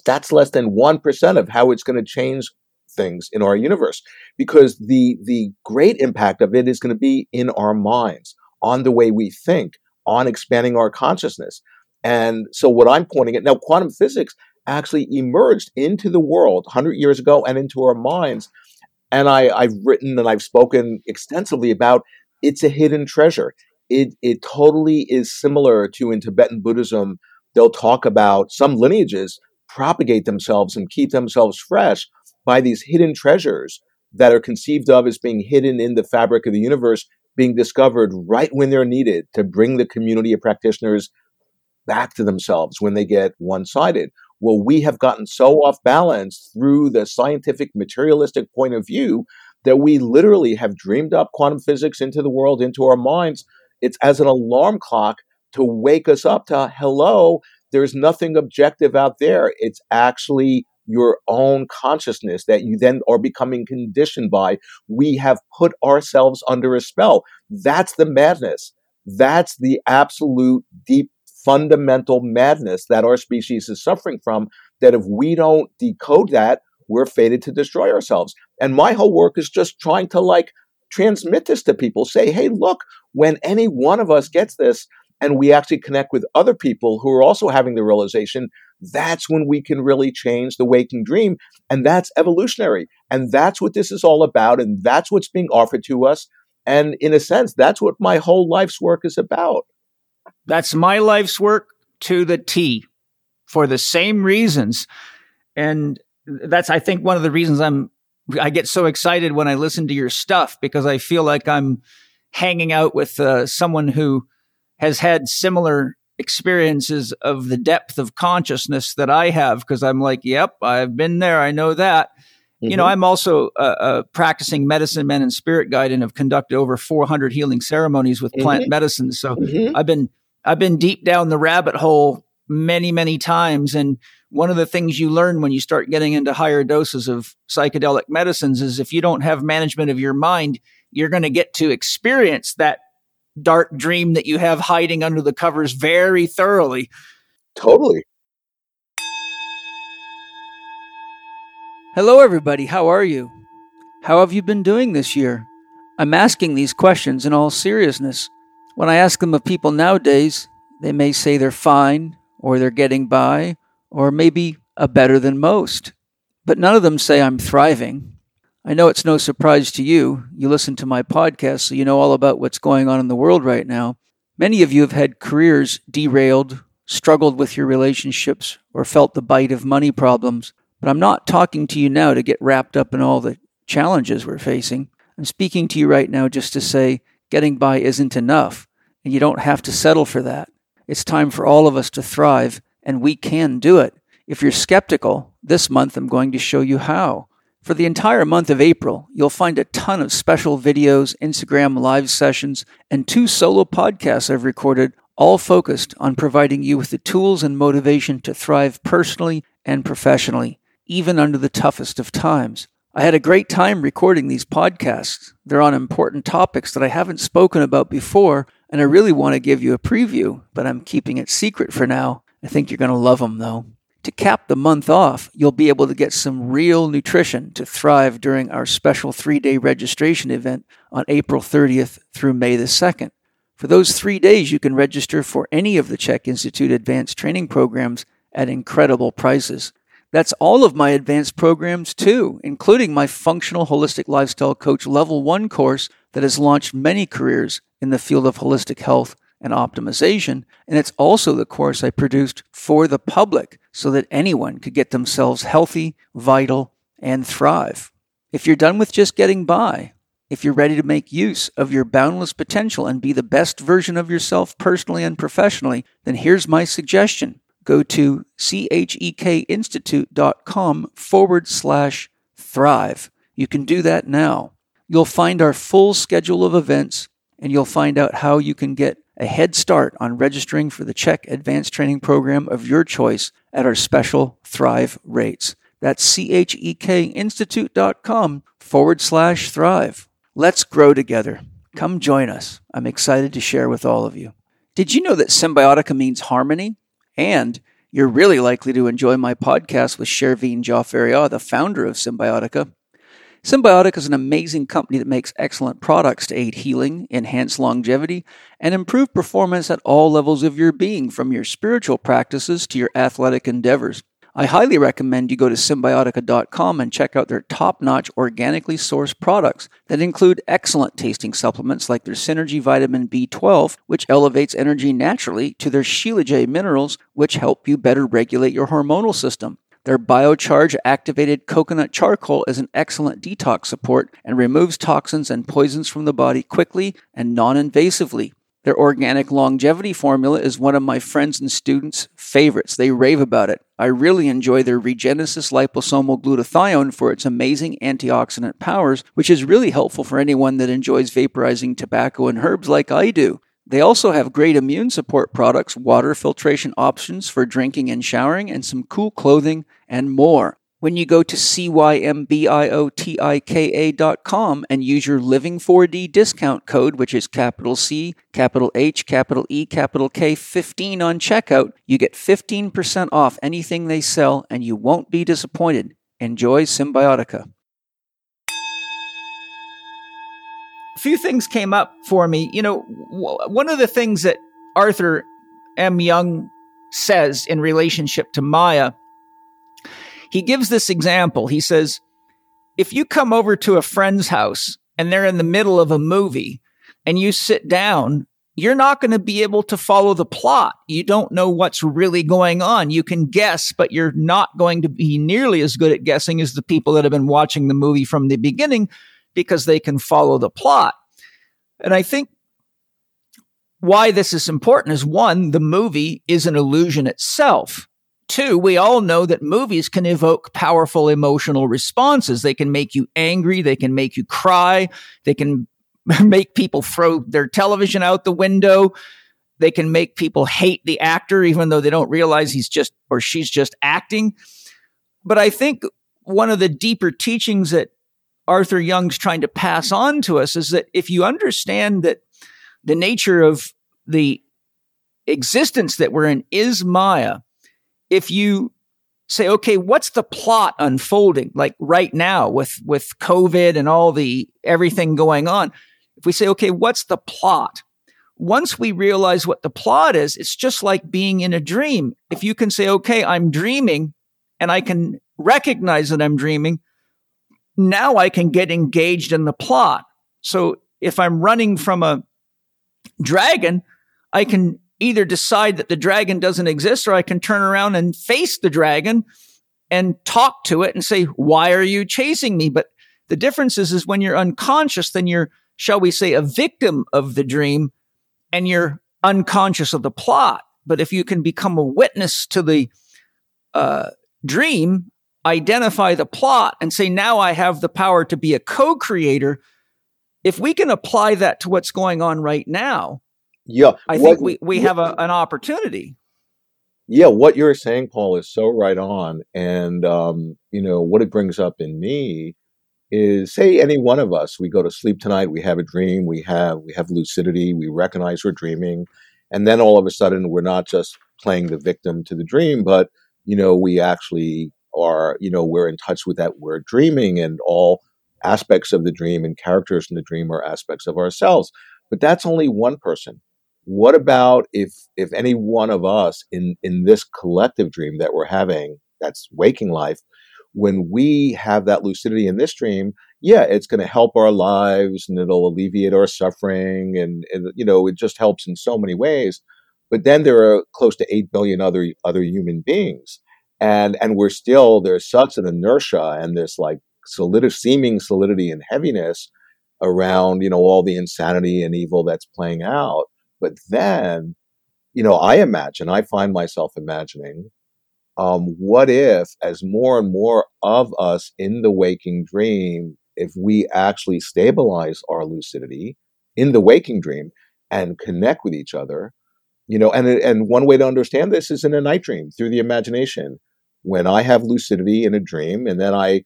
A: That's less than 1% of how it's going to change things in our universe because the the great impact of it is going to be in our minds on the way we think on expanding our consciousness. And so what I'm pointing at now, quantum physics actually emerged into the world 100 years ago and into our minds. And I, I've written and I've spoken extensively about it's a hidden treasure. It, it totally is similar to in Tibetan Buddhism. They'll talk about some lineages propagate themselves and keep themselves fresh by these hidden treasures that are conceived of as being hidden in the fabric of the universe being discovered right when they're needed to bring the community of practitioners back to themselves when they get one sided. Well, we have gotten so off balance through the scientific materialistic point of view that we literally have dreamed up quantum physics into the world, into our minds. It's as an alarm clock to wake us up to hello, there's nothing objective out there. It's actually your own consciousness that you then are becoming conditioned by. We have put ourselves under a spell. That's the madness. That's the absolute deep fundamental madness that our species is suffering from. That if we don't decode that, we're fated to destroy ourselves. And my whole work is just trying to like transmit this to people. Say, hey, look, when any one of us gets this, and we actually connect with other people who are also having the realization that's when we can really change the waking dream. And that's evolutionary. And that's what this is all about. And that's what's being offered to us. And in a sense, that's what my whole life's work is about.
E: That's my life's work to the T for the same reasons. And that's, I think, one of the reasons I'm, I get so excited when I listen to your stuff because I feel like I'm hanging out with uh, someone who has had similar experiences of the depth of consciousness that I have because I'm like, yep, I've been there. I know that. You know,
A: Mhm.
E: I'm also a, a practicing medicine man and spirit guide and have conducted over 400 healing ceremonies with plant medicines. So
A: Mhm.
E: I've been I've been deep down the rabbit hole many many times and one of the things you learn when you start getting into higher doses of psychedelic medicines is if you don't have management of your mind you're going to get to experience that dark dream that you have hiding under the covers very thoroughly
A: Totally.
C: Hello, everybody. How are you? How have you been doing this year? I'm asking these questions in all seriousness. When I ask them of people nowadays, they may say they're fine, or they're getting by, or maybe a better than most. But none of them say I'm thriving. I know it's no surprise to you. You listen to my podcast, so you know all about what's going on in the world right now. Many of you have had careers derailed, struggled with your relationships, or felt the bite of money problems. But I'm not talking to you now to get wrapped up in all the challenges we're facing. I'm speaking to you right now just to say getting by isn't enough, and you don't have to settle for that. It's time for all of us to thrive, and we can do it. If you're skeptical, this month I'm going to show you how. For the entire month of April, you'll find a ton of special videos, Instagram live sessions, and two solo podcasts I've recorded, all focused on providing you with the tools and motivation to thrive personally and professionally, even under the toughest of times. I had a great time recording these podcasts. They're on important topics that I haven't spoken about before, and I really want to give you a preview, but I'm keeping it secret for now. I think you're going to love them, though. To cap the month off, you'll be able to get some real nutrition to thrive during our special three day registration event on April 30th through May the 2nd. For those three days, you can register for any of the Chek Institute advanced training programs at incredible prices. That's all of my advanced programs, too, including my Functional Holistic Lifestyle Coach Level 1 course that has launched many careers in the field of holistic health and optimization. And it's also the course I produced for the public so that anyone could get themselves healthy, vital, and thrive. If you're done with just getting by, if you're ready to make use of your boundless potential and be the best version of yourself personally and professionally, then here's my suggestion. Go to chekinstitute.com forward slash thrive. You can do that now. You'll find our full schedule of events and you'll find out how you can get a head start on registering for the Chek Advanced Training Program of your choice at our special Thrive rates. That's chekinstitute.com forward slash thrive. Let's grow together. Come join us. I'm excited to share with all of you. Did you know that symbiotica means harmony? And you're really likely to enjoy my podcast with Shervin Jaffaria, the founder of Cymbiotika. Symbiotic is an amazing company that makes excellent products to aid healing, enhance longevity, and improve performance at all levels of your being, from your spiritual practices to your athletic endeavors. I highly recommend you go to cymbiotika.com and check out their top notch organically sourced products that include excellent tasting supplements like their Synergy Vitamin B12, which elevates energy naturally, to their Shilajit minerals, which help you better regulate your hormonal system. Their biocharge activated coconut charcoal is an excellent detox support and removes toxins and poisons from the body quickly and non invasively. Their organic longevity formula is one of my friends and students' favorites. They rave about it. I really enjoy their Regenesis liposomal glutathione for its amazing antioxidant powers, which is really helpful for anyone that enjoys vaporizing tobacco and herbs like I do. They also have great immune support products, water filtration options for drinking and showering, and some cool clothing and more when you go to cymbiotika.com and use your Living4D discount code, which is capital C, capital H, capital E, capital K, 15 on checkout, you get 15% off anything they sell and you won't be disappointed. Enjoy Cymbiotika. A few things came up for me. You know, one of the things that Arthur M. Young says in relationship to Maya – he gives this example. He says, if you come over to a friend's house and they're in the middle of a movie and you sit down, you're not going to be able to follow the plot. You don't know what's really going on. You can guess, but you're not going to be nearly as good at guessing as the people that have been watching the movie from the beginning because they can follow the plot. And I think why this is important is one, the movie is an illusion itself.
E: Two, we all know that movies can evoke powerful emotional responses. They can make you angry. They can make you cry. They can make people throw their television out the window. They can make people hate the actor, even though they don't realize he's just or she's just acting. But I think one of the deeper teachings that Arthur Young's trying to pass on to us is that if you understand that the nature of the existence that we're in is Maya, if you say, okay, what's the plot unfolding like right now with, with COVID and all the everything going on? If we say, okay, what's the plot? Once we realize what the plot is, it's just like being in a dream. If you can say, okay, I'm dreaming and I can recognize that I'm dreaming, now I can get engaged in the plot. So if I'm running from a dragon, I can either decide that the dragon doesn't exist or I can turn around and face the dragon and talk to it and say, why are you chasing me? But the difference is, is when you're unconscious, then you're, shall we say, a victim of the dream and you're unconscious of the plot. But if you can become a witness to the uh, dream, identify the plot and say, now I have the power to be a co-creator. If we can apply that to what's going on right now,
A: yeah,
E: I think we, we have a, an opportunity.
A: Yeah, what you're saying, Paul, is so right on. And, um, you know, what it brings up in me is say any one of us, we go to sleep tonight, we have a dream, we have, we have lucidity, we recognize we're dreaming. And then all of a sudden, we're not just playing the victim to the dream, but, you know, we actually are, you know, we're in touch with that, we're dreaming and all aspects of the dream and characters in the dream are aspects of ourselves. But that's only one person what about if if any one of us in in this collective dream that we're having that's waking life when we have that lucidity in this dream yeah it's going to help our lives and it'll alleviate our suffering and, and you know it just helps in so many ways but then there are close to 8 billion other other human beings and and we're still there's such an inertia and this like solid seeming solidity and heaviness around you know all the insanity and evil that's playing out but then, you know, I imagine, I find myself imagining, um, what if, as more and more of us in the waking dream, if we actually stabilize our lucidity in the waking dream and connect with each other, you know, and and one way to understand this is in a night dream through the imagination. When I have lucidity in a dream, and then I,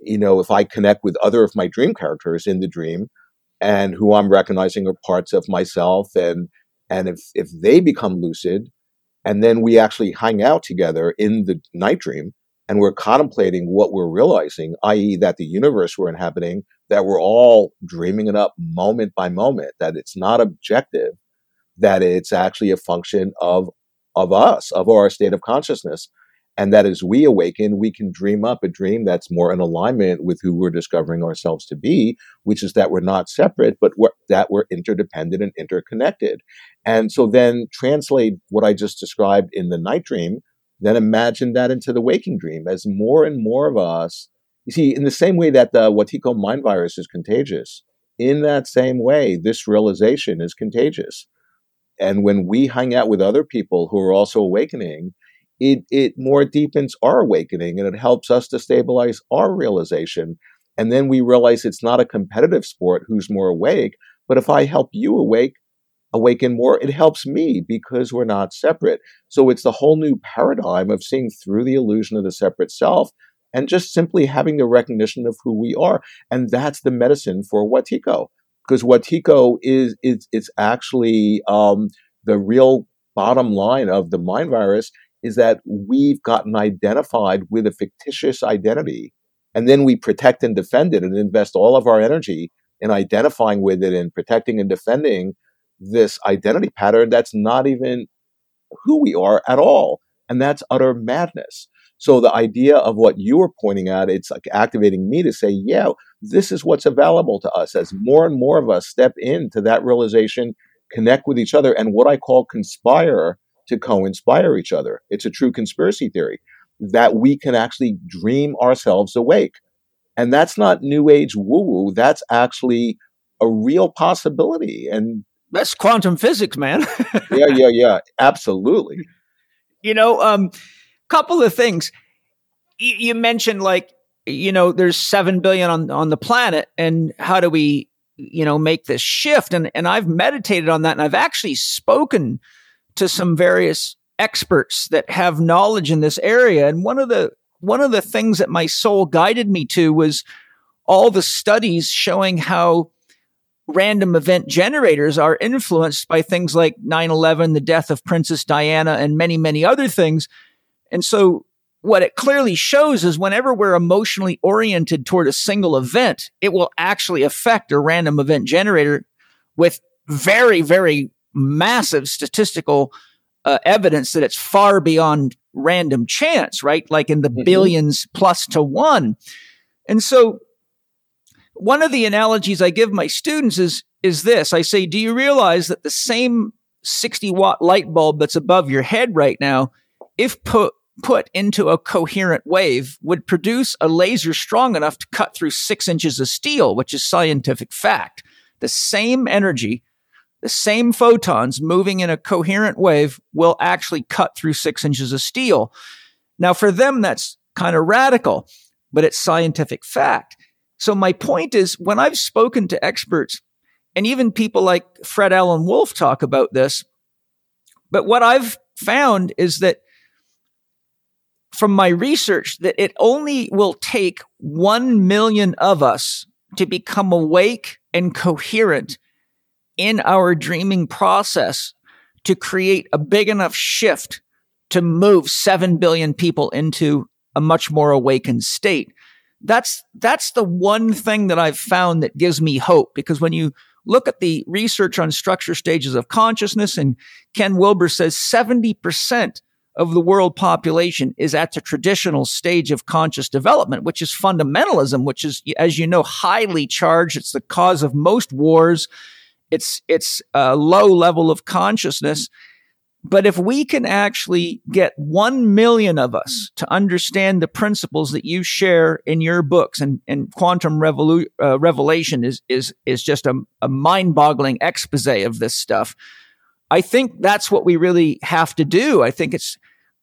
A: you know, if I connect with other of my dream characters in the dream, and who I'm recognizing are parts of myself and and if if they become lucid and then we actually hang out together in the night dream and we're contemplating what we're realizing i.e. that the universe we're inhabiting that we're all dreaming it up moment by moment that it's not objective that it's actually a function of of us of our state of consciousness and that as we awaken, we can dream up a dream that's more in alignment with who we're discovering ourselves to be, which is that we're not separate, but we're, that we're interdependent and interconnected. And so then translate what I just described in the night dream, then imagine that into the waking dream as more and more of us. You see, in the same way that the Wetiko mind virus is contagious, in that same way, this realization is contagious. And when we hang out with other people who are also awakening, it it more deepens our awakening and it helps us to stabilize our realization. And then we realize it's not a competitive sport who's more awake but if i help you awake awaken more it helps me because we're not separate. So it's the whole new paradigm of seeing through the illusion of the separate self and just simply having the recognition of who we are. And that's the medicine for Wetiko because Wetiko is is it's actually um, the real bottom line of the mind virus is that we've gotten identified with a fictitious identity and then we protect and defend it and invest all of our energy in identifying with it and protecting and defending this identity pattern that's not even who we are at all. And that's utter madness. So the idea of what you were pointing at, it's like activating me to say, yeah, this is what's available to us as more and more of us step into that realization, connect with each other, and what I call conspire to co-inspire each other. It's a true conspiracy theory that we can actually dream ourselves awake. And that's not new age woo woo. That's actually a real possibility. And
E: that's quantum physics, man.
A: yeah, yeah, yeah. Absolutely.
E: You know, um, couple of things. You, you mentioned like you know there's seven billion on on the planet, and how do we you know make this shift? And and I've meditated on that, and I've actually spoken to some various experts that have knowledge in this area. And one of the one of the things that my soul guided me to was all the studies showing how random event generators are influenced by things like 9-11 the death of princess diana and many many other things and so what it clearly shows is whenever we're emotionally oriented toward a single event it will actually affect a random event generator with very very massive statistical uh, evidence that it's far beyond random chance, right? Like in the mm-hmm. billions plus to one. And so one of the analogies I give my students is, is this. I say, do you realize that the same 60 watt light bulb that's above your head right now, if put, put into a coherent wave would produce a laser strong enough to cut through six inches of steel, which is scientific fact. The same energy the same photons moving in a coherent wave will actually cut through six inches of steel. Now, for them, that's kind of radical, but it's scientific fact. So, my point is when I've spoken to experts, and even people like Fred Alan Wolf talk about this, but what I've found is that from my research that it only will take 1 million of us to become awake and coherent in our dreaming process to create a big enough shift to move 7 billion people into a much more awakened state. That's, that's the one thing that I've found that gives me hope because when you look at the research on structure stages of consciousness and Ken Wilber says 70% of the world population is at the traditional stage of conscious development, which is fundamentalism, which is, as you know, highly charged. It's the cause of most wars it's it's a low level of consciousness but if we can actually get 1 million of us to understand the principles that you share in your books and, and quantum revolu- uh, revelation is, is, is just a, a mind boggling expose of this stuff. I think that's what we really have to do. I think it's,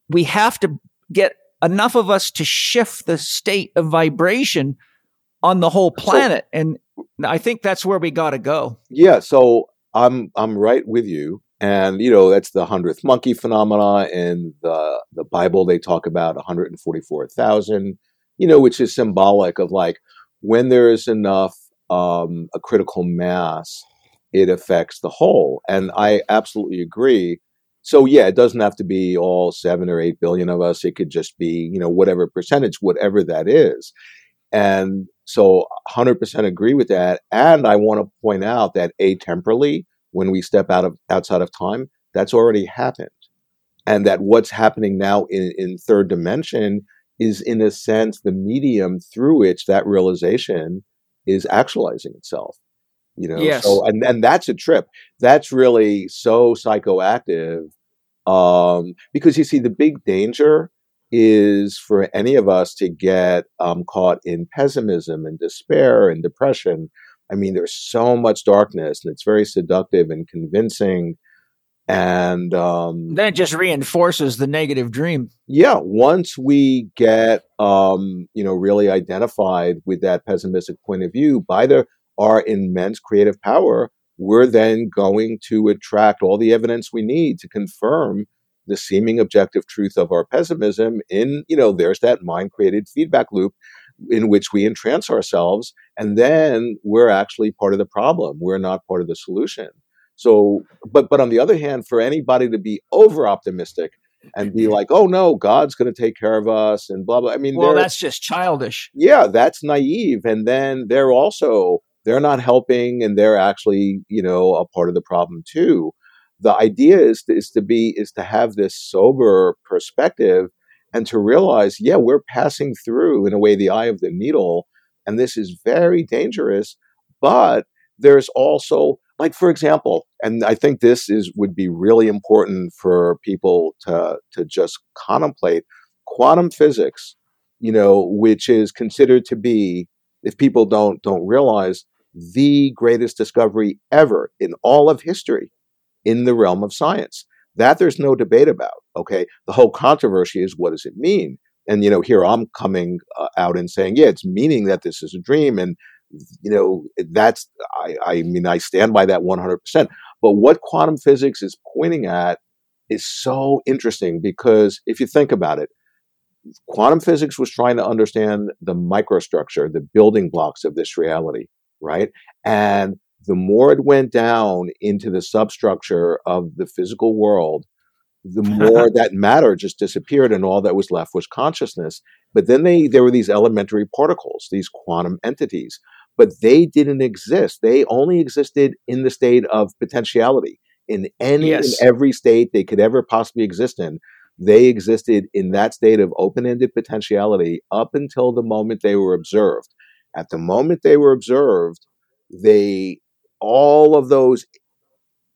E: we have to get enough of us to shift the state of vibration on the whole planet. So, and I think that's where we got to go.
A: Yeah, so I'm I'm right with you, and you know that's the hundredth monkey phenomena in the the Bible. They talk about 144,000, you know, which is symbolic of like when there is enough um, a critical mass, it affects the whole. And I absolutely agree. So yeah, it doesn't have to be all seven or eight billion of us. It could just be you know whatever percentage, whatever that is. And so 100% agree with that. And I want to point out that atemporally, when we step out of outside of time, that's already happened. And that what's happening now in, in third dimension is in a sense the medium through which that realization is actualizing itself. You know,
E: yes.
A: so and, and that's a trip. That's really so psychoactive. Um, because you see the big danger is for any of us to get um, caught in pessimism and despair and depression. I mean, there's so much darkness, and it's very seductive and convincing. And um,
E: then it just reinforces the negative dream.
A: Yeah, once we get um, you know really identified with that pessimistic point of view by the our immense creative power, we're then going to attract all the evidence we need to confirm the seeming objective truth of our pessimism in, you know, there's that mind created feedback loop in which we entrance ourselves and then we're actually part of the problem. We're not part of the solution. So, but, but on the other hand, for anybody to be over optimistic and be like, oh no, God's going to take care of us and blah, blah. I mean,
E: well, that's just childish.
A: Yeah, that's naive. And then they're also, they're not helping and they're actually, you know, a part of the problem too the idea is to, is to be is to have this sober perspective and to realize yeah we're passing through in a way the eye of the needle and this is very dangerous but there's also like for example and i think this is would be really important for people to to just contemplate quantum physics you know which is considered to be if people don't don't realize the greatest discovery ever in all of history in the realm of science. That there's no debate about. Okay. The whole controversy is what does it mean? And, you know, here I'm coming uh, out and saying, yeah, it's meaning that this is a dream. And, you know, that's, I, I mean, I stand by that 100%. But what quantum physics is pointing at is so interesting because if you think about it, quantum physics was trying to understand the microstructure, the building blocks of this reality, right? And the more it went down into the substructure of the physical world, the more that matter just disappeared and all that was left was consciousness. But then they there were these elementary particles, these quantum entities, but they didn't exist. They only existed in the state of potentiality. In any
E: Yes.
A: and every state they could ever possibly exist in, they existed in that state of open-ended potentiality up until the moment they were observed. At the moment they were observed, they all of those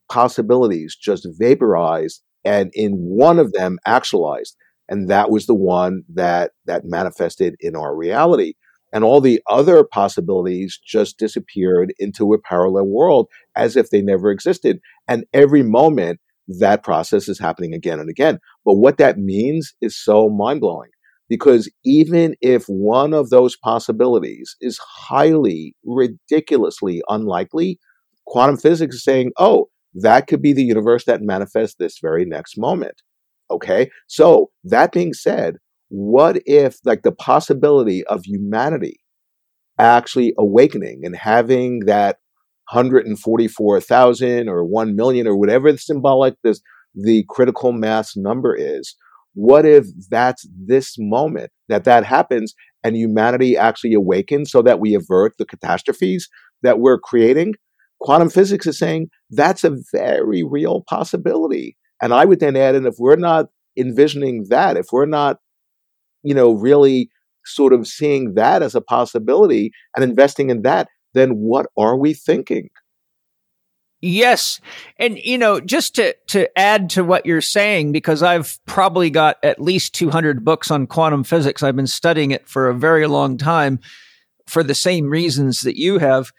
A: possibilities just vaporized and in one of them actualized. And that was the one that that manifested in our reality. And all the other possibilities just disappeared into a parallel world as if they never existed. And every moment that process is happening again and again. But what that means is so mind-blowing because even if one of those possibilities is highly ridiculously unlikely quantum physics is saying oh that could be the universe that manifests this very next moment. Okay? So that being said what if like the possibility of humanity actually awakening and having that 144,000 or 1 million or whatever the symbolic this the critical mass number is what if that's this moment that that happens and humanity actually awakens so that we avert the catastrophes that we're creating quantum physics is saying that's a very real possibility and i would then add in if we're not envisioning that if we're not you know really sort of seeing that as a possibility and investing in that then what are we thinking
E: Yes. And you know, just to to add to what you're saying because I've probably got at least 200 books on quantum physics. I've been studying it for a very long time for the same reasons that you have.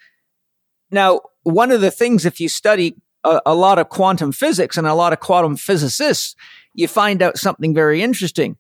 E: Now, one of the things if you study a, a lot of quantum physics and a lot of quantum physicists, you find out something very interesting.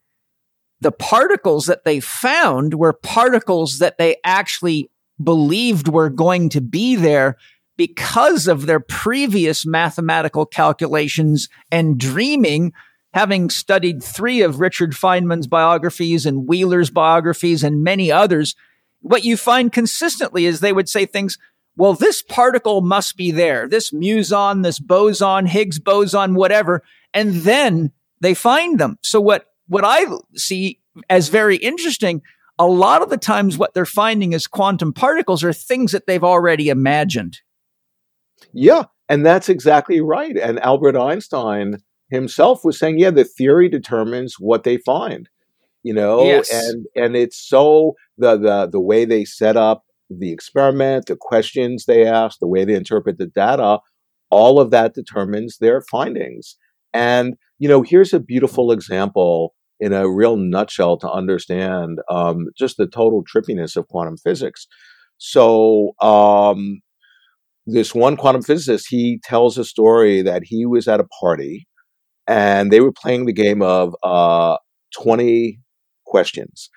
E: The particles that they found were particles that they actually believed were going to be there because of their previous mathematical calculations and dreaming, having studied three of Richard Feynman's biographies and Wheeler's biographies and many others, what you find consistently is they would say things, well, this particle must be there, this muson, this boson, Higgs boson, whatever. And then they find them. So what, what I see as very interesting, a lot of the times what they're finding is quantum particles are things that they've already imagined.
A: Yeah, and that's exactly right. And Albert Einstein himself was saying, yeah, the theory determines what they find. You know,
E: Yes.
A: and and it's so the the the way they set up the experiment, the questions they ask, the way they interpret the data, all of that determines their findings. And you know, here's a beautiful example in a real nutshell to understand um, just the total trippiness of quantum physics. So, um, this one quantum physicist, he tells a story that he was at a party and they were playing the game of uh, 20 questions.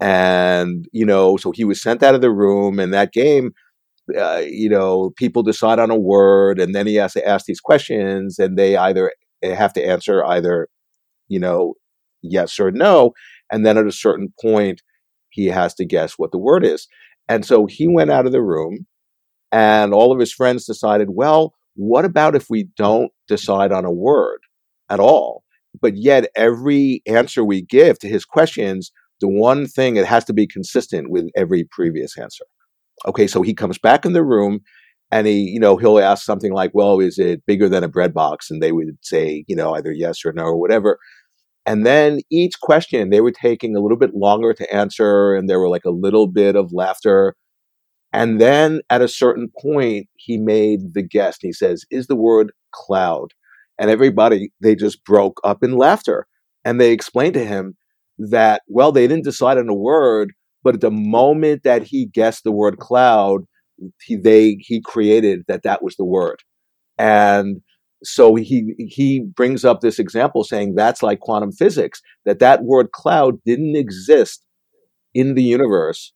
A: And, you know, so he was sent out of the room, and that game, uh, you know, people decide on a word, and then he has to ask these questions, and they either have to answer either, you know, yes or no. And then at a certain point, he has to guess what the word is. And so he went out of the room and all of his friends decided, well, what about if we don't decide on a word at all? But yet, every answer we give to his questions, the one thing it has to be consistent with every previous answer. Okay, so he comes back in the room and he, you know, he'll ask something like, well, is it bigger than a bread box? And they would say, you know, either yes or no or whatever. And then each question they were taking a little bit longer to answer, and there were like a little bit of laughter. And then at a certain point, he made the guess. And he says, Is the word cloud? And everybody, they just broke up in laughter. And they explained to him that, well, they didn't decide on a word, but at the moment that he guessed the word cloud, he, they, he created that that was the word. And so he he brings up this example saying that's like quantum physics that that word cloud didn't exist in the universe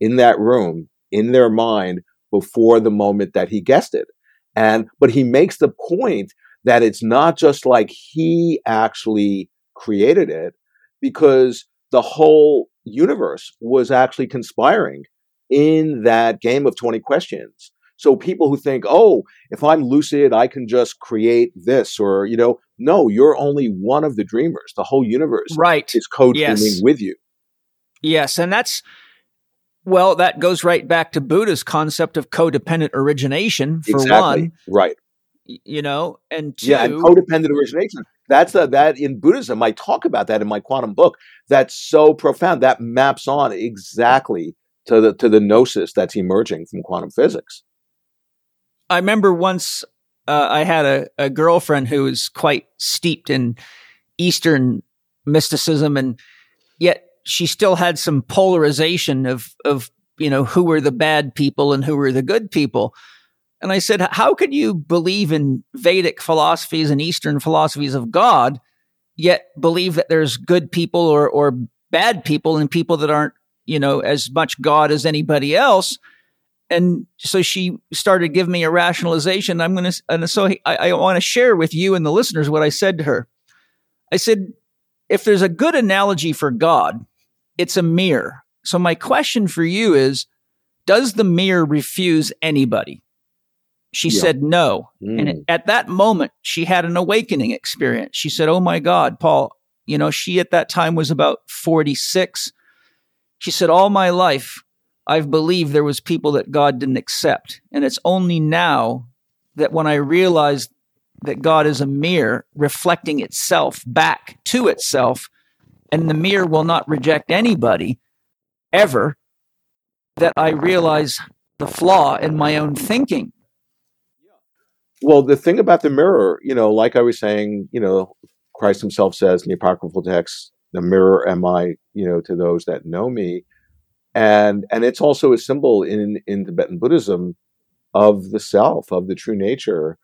A: in that room in their mind before the moment that he guessed it and but he makes the point that it's not just like he actually created it because the whole universe was actually conspiring in that game of 20 questions so people who think, oh, if I'm lucid, I can just create this, or you know, no, you're only one of the dreamers. The whole universe,
E: right,
A: is co-dreaming yes. with you.
E: Yes, and that's well, that goes right back to Buddha's concept of codependent origination. For
A: exactly.
E: one,
A: right?
E: You know, and two,
A: yeah, and codependent origination. That's a, that in Buddhism. I talk about that in my quantum book. That's so profound. That maps on exactly to the to the gnosis that's emerging from quantum physics.
E: I remember once uh, I had a, a girlfriend who was quite steeped in Eastern mysticism, and yet she still had some polarization of of you know who were the bad people and who were the good people. And I said, how could you believe in Vedic philosophies and Eastern philosophies of God, yet believe that there's good people or or bad people and people that aren't you know as much God as anybody else? and so she started giving me a rationalization. I'm going to, and so I, I want to share with you and the listeners what I said to her. I said, if there's a good analogy for God, it's a mirror. So my question for you is, does the mirror refuse anybody? She yeah. said no. Mm. And at that moment, she had an awakening experience. She said, Oh my God, Paul, you know, she at that time was about 46. She said, All my life, I've believed there was people that God didn't accept. And it's only now that when I realized that God is a mirror reflecting itself back to itself, and the mirror will not reject anybody ever, that I realize the flaw in my own thinking.
A: Well, the thing about the mirror, you know, like I was saying, you know, Christ himself says in the apocryphal text, the mirror am I, you know, to those that know me and and it's also a symbol in in Tibetan Buddhism of the self, of the true nature.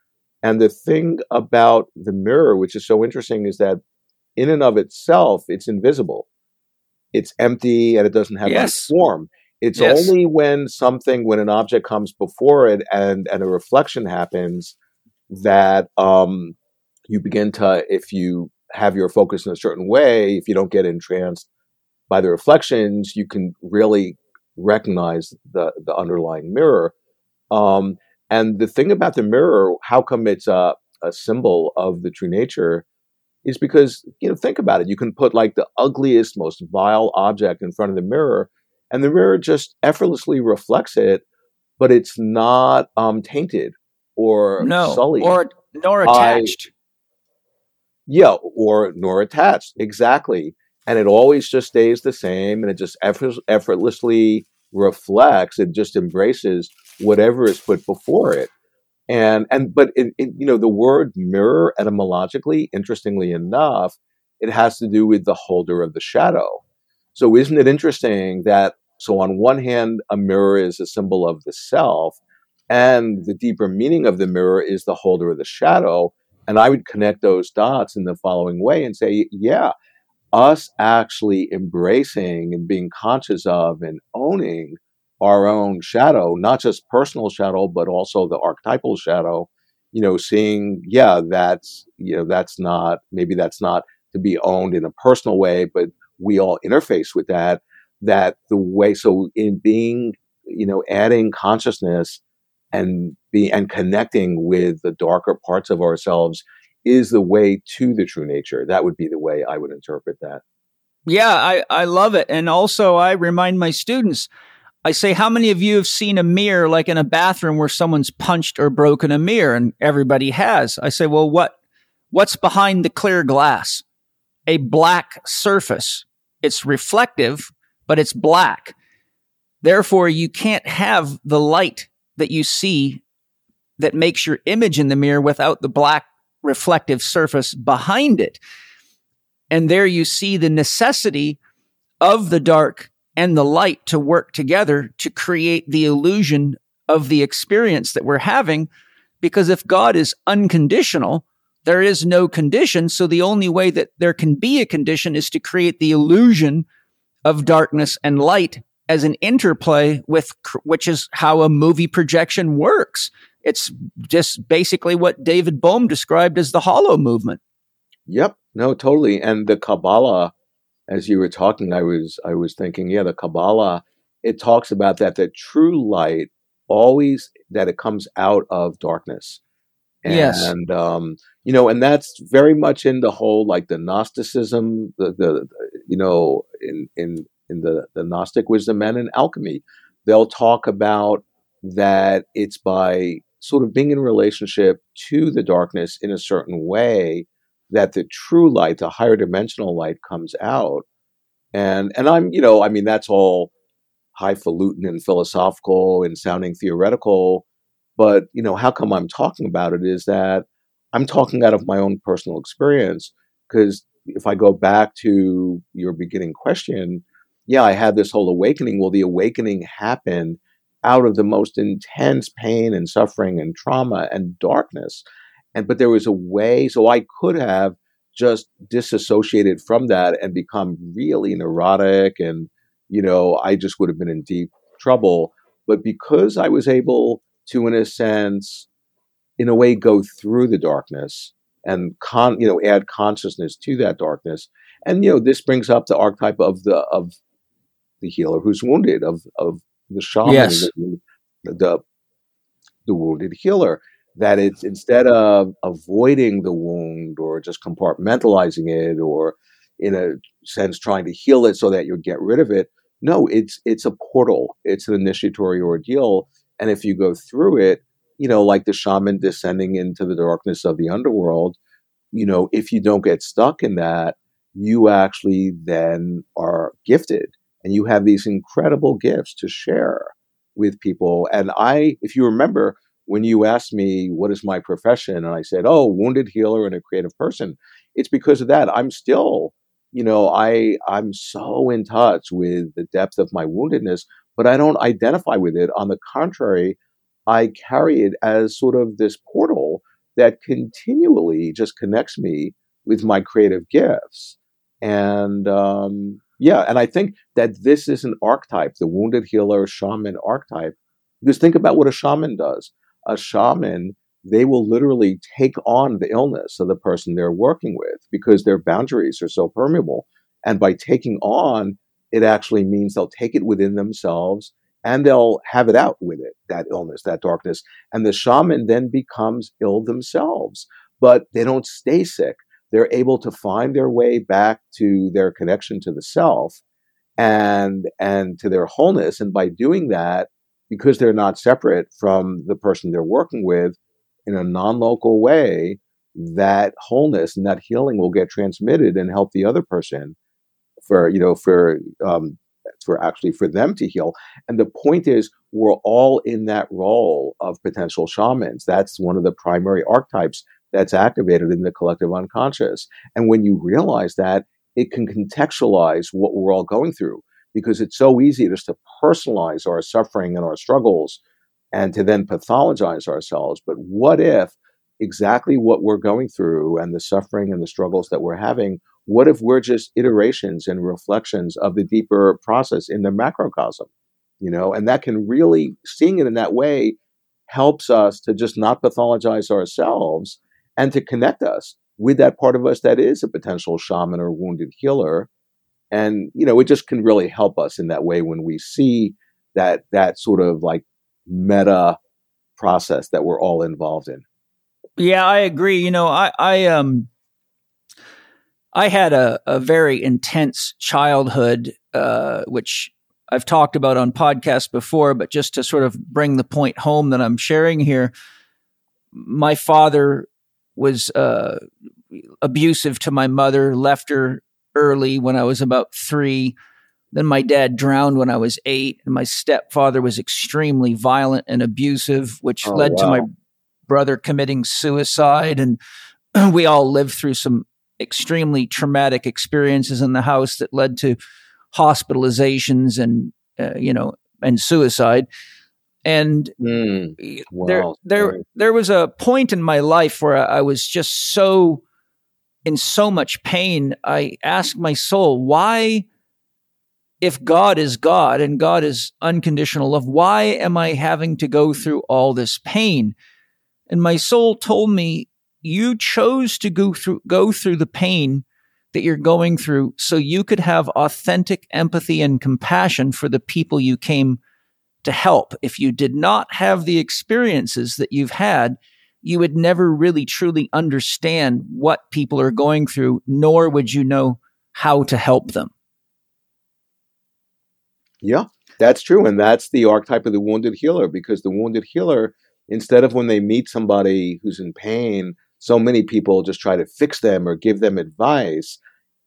A: And the thing about the mirror, which is so interesting, is that in and of itself, it's invisible. It's empty and it doesn't have yes. any form. It's yes. only when something, when an object comes before it and and a reflection happens, that um, you begin to, if you have your focus in a certain way, if you don't get entranced by the reflections, you can really recognize the, the underlying mirror. Um, and the thing about the mirror, how come it's a, a symbol of the true nature, is because, you know, think about it. You can put like the ugliest, most vile object in front of the mirror, and the mirror just effortlessly reflects it, but it's not um, tainted or
E: no,
A: sullied.
E: Or nor attached. I,
A: yeah, or nor attached. Exactly and it always just stays the same and it just effort- effortlessly reflects it just embraces whatever is put before it and and but it, it, you know the word mirror etymologically interestingly enough it has to do with the holder of the shadow so isn't it interesting that so on one hand a mirror is a symbol of the self and the deeper meaning of the mirror is the holder of the shadow. And i would connect those dots in the following way and say yeah us actually embracing and being conscious of and owning our own shadow, not just personal shadow, but also the archetypal shadow, you know, seeing, yeah, that's, you know, that's not, maybe that's not to be owned in a personal way, but we all interface with that, that the way, so in being, you know, adding consciousness and be, and connecting with the darker parts of ourselves is the way to the true nature. That would be the way I would interpret that.
E: Yeah, I, I love it. And also, I remind my students I say, how many of you have seen a mirror like in a bathroom where someone's punched or broken a mirror? And everybody has. I say, well, what, what's behind the clear glass? A black surface. It's reflective, but it's black. Therefore, you can't have the light that you see that makes your image in the mirror without the black reflective surface behind it. And there you see the necessity of the dark and the light to work together to create the illusion of the experience that we're having because if God is unconditional, there is no condition. So the only way that there can be a condition is to create the illusion of darkness and light as an interplay with, which is how a movie projection works. It's just basically what David Bohm described as the holomovement.
A: Yep. No, totally. And the Kabbalah, as you were talking, I was I was thinking, yeah, the Kabbalah, it talks about that that true light always that it comes out of darkness. And,
E: yes.
A: And um, you know, and that's very much in the whole like the Gnosticism, the, the, you know, in in in the the Gnostic wisdom and in alchemy, they'll talk about that it's by sort of being in relationship to the darkness in a certain way that the true light, the higher dimensional light, comes out. And and I'm, you know, I mean, that's all highfalutin and philosophical and sounding theoretical. But, you know, how come I'm talking about it is that I'm talking out of my own personal experience. Because if I go back to your beginning question, yeah, I had this whole awakening. Well, the awakening happened out of the most intense pain and suffering and trauma and darkness. And but there was a way, so I could have just disassociated from that and become really neurotic and you know, I just would have been in deep trouble. But because I was able to, in a sense, in a way, go through the darkness and con, you know, add consciousness to that darkness, and you know, this brings up the archetype of the of the healer who's wounded, of of the shaman,
E: yes.
A: the, the the wounded healer. That it's instead of avoiding the wound or just compartmentalizing it or in a sense trying to heal it so that you get rid of it. No, it's it's a portal. It's an initiatory ordeal, and if you go through it, you know, like the shaman descending into the darkness of the underworld, you know, if you don't get stuck in that, you actually then are gifted, and you have these incredible gifts to share with people. And I, if you remember, when you asked me what is my profession, and I said, "Oh, wounded healer and a creative person," it's because of that. I'm still you know, I I'm so in touch with the depth of my woundedness, but I don't identify with it. On the contrary, I carry it as sort of this portal that continually just connects me with my creative gifts. And um, yeah, and I think that this is an archetype, the wounded healer shaman archetype. Because think about what a shaman does. A shaman they will literally take on the illness of the person they're working with because their boundaries are so permeable. And by taking on, it actually means they'll take it within themselves and they'll have it out with it, that illness, that darkness. And the shaman then becomes ill themselves, but they don't stay sick. They're able to find their way back to their connection to the self and, and to their wholeness. And by doing that, because they're not separate from the person they're working with, in a non-local way, that wholeness and that healing will get transmitted and help the other person for you know for um, for actually for them to heal. And the point is, we're all in that role of potential shamans. That's one of the primary archetypes that's activated in the collective unconscious. And when you realize that, it can contextualize what we're all going through because it's so easy just to personalize our suffering and our struggles and to then pathologize ourselves. But what if exactly what we're going through and the suffering and the struggles that we're having, what if we're just iterations and reflections of the deeper process in the macrocosm? You know, and that can really, seeing it in that way, helps us to just not pathologize ourselves and to connect us with that part of us that is a potential shaman or wounded healer. And, you know, it just can really help us in that way when we see that that sort of like meta process that we're all involved in.
E: Yeah, I agree. You know, I, I um I had a, a very intense childhood, uh, which I've talked about on podcasts before, but just to sort of bring the point home that I'm sharing here, my father was uh, abusive to my mother, left her early when I was about three. Then my dad drowned when I was eight, and my stepfather was extremely violent and abusive, which oh, led wow. to my brother committing suicide. And we all lived through some extremely traumatic experiences in the house that led to hospitalizations and, uh, you know, and suicide. And
A: Mm,
E: there,
A: wow.
E: there, there was a point in my life where I was just so in so much pain. I asked my soul, why, if God is God and God is unconditional love, why am I having to go through all this pain? And my soul told me, you chose to go through, go through the pain that you're going through so you could have authentic empathy and compassion for the people you came to help. If you did not have the experiences that you've had, you would never really truly understand what people are going through, nor would you know how to help them.
A: Yeah, that's true. And that's the archetype of the wounded healer because the wounded healer, instead of when they meet somebody who's in pain, so many people just try to fix them or give them advice.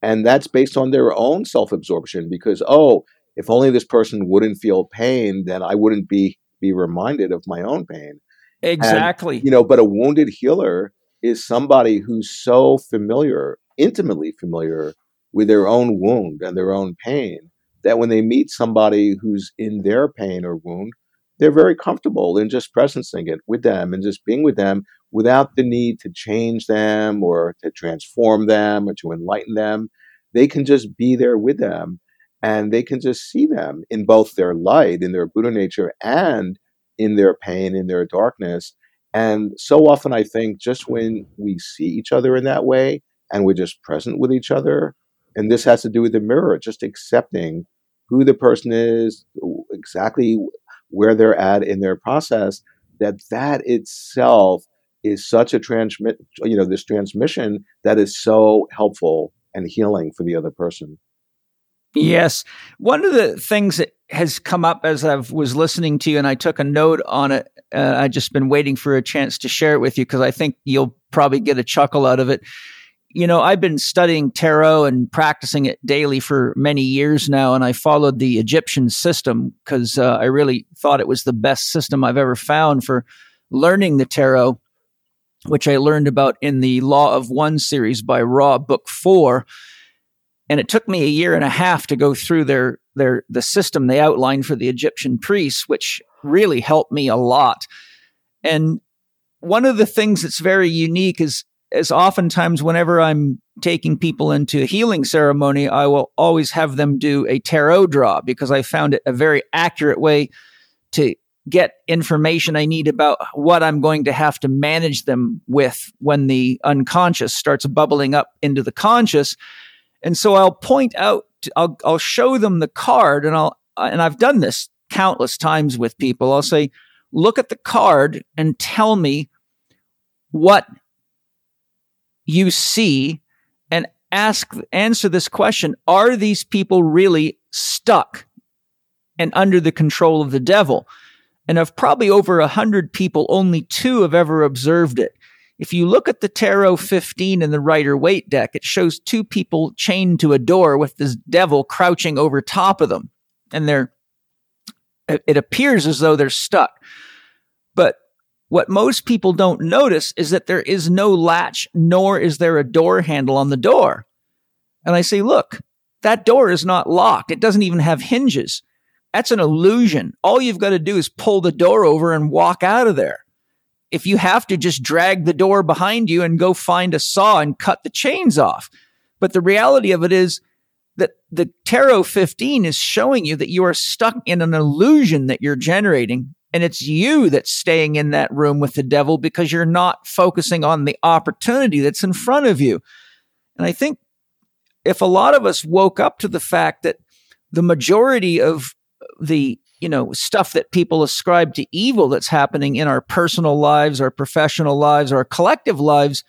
A: And that's based on their own self absorption because, oh, if only this person wouldn't feel pain, then I wouldn't be be reminded of my own pain.
E: Exactly.
A: You know, but a wounded healer is somebody who's so familiar, intimately familiar with their own wound and their own pain that when they meet somebody who's in their pain or wound, they're very comfortable in just presencing it with them and just being with them without the need to change them or to transform them or to enlighten them. They can just be there with them and they can just see them in both their light, in their Buddha nature, and in their pain, in their darkness. And so often, I think just when we see each other in that way and we're just present with each other, and this has to do with the mirror, just accepting who the person is, exactly where they're at in their process, that that itself is such a transmit, you know, this transmission that is so helpful and healing for the other person.
E: Yes. One of the things that has come up as I was listening to you, and I took a note on it. Uh, I just been waiting for a chance to share it with you because I think you'll probably get a chuckle out of it. You know, I've been studying tarot and practicing it daily for many years now, and I followed the Egyptian system because uh, I really thought it was the best system I've ever found for learning the tarot, which I learned about in the Law of One series by Ra, Book Four and it took me a year and a half to go through their their the system they outlined for the Egyptian priests, which really helped me a lot. And one of the things that's very unique is is oftentimes whenever I'm taking people into a healing ceremony, I will always have them do a tarot draw because I found it a very accurate way to get information I need about what I'm going to have to manage them with when the unconscious starts bubbling up into the conscious. And so I'll point out, I'll, I'll show them the card and I'll, and I've done this countless times with people. I'll say, look at the card and tell me what you see and ask, answer this question. Are these people really stuck and under the control of the devil? And of probably over a hundred people, only two have ever observed it. If you look at the Tarot 15 in the Rider Waite deck, it shows two people chained to a door with this devil crouching over top of them. And they're, it appears as though they're stuck. But what most people don't notice is that there is no latch, nor is there a door handle on the door. And I say, look, that door is not locked. It doesn't even have hinges. That's an illusion. All you've got to do is pull the door over and walk out of there if you have to just drag the door behind you and go find a saw and cut the chains off. But the reality of it is that the Tarot 15 is showing you that you are stuck in an illusion that you're generating. And it's you that's staying in that room with the devil because you're not focusing on the opportunity that's in front of you. And I think if a lot of us woke up to the fact that the majority of the you know, stuff that people ascribe to evil that's happening in our personal lives, our professional lives, our collective lives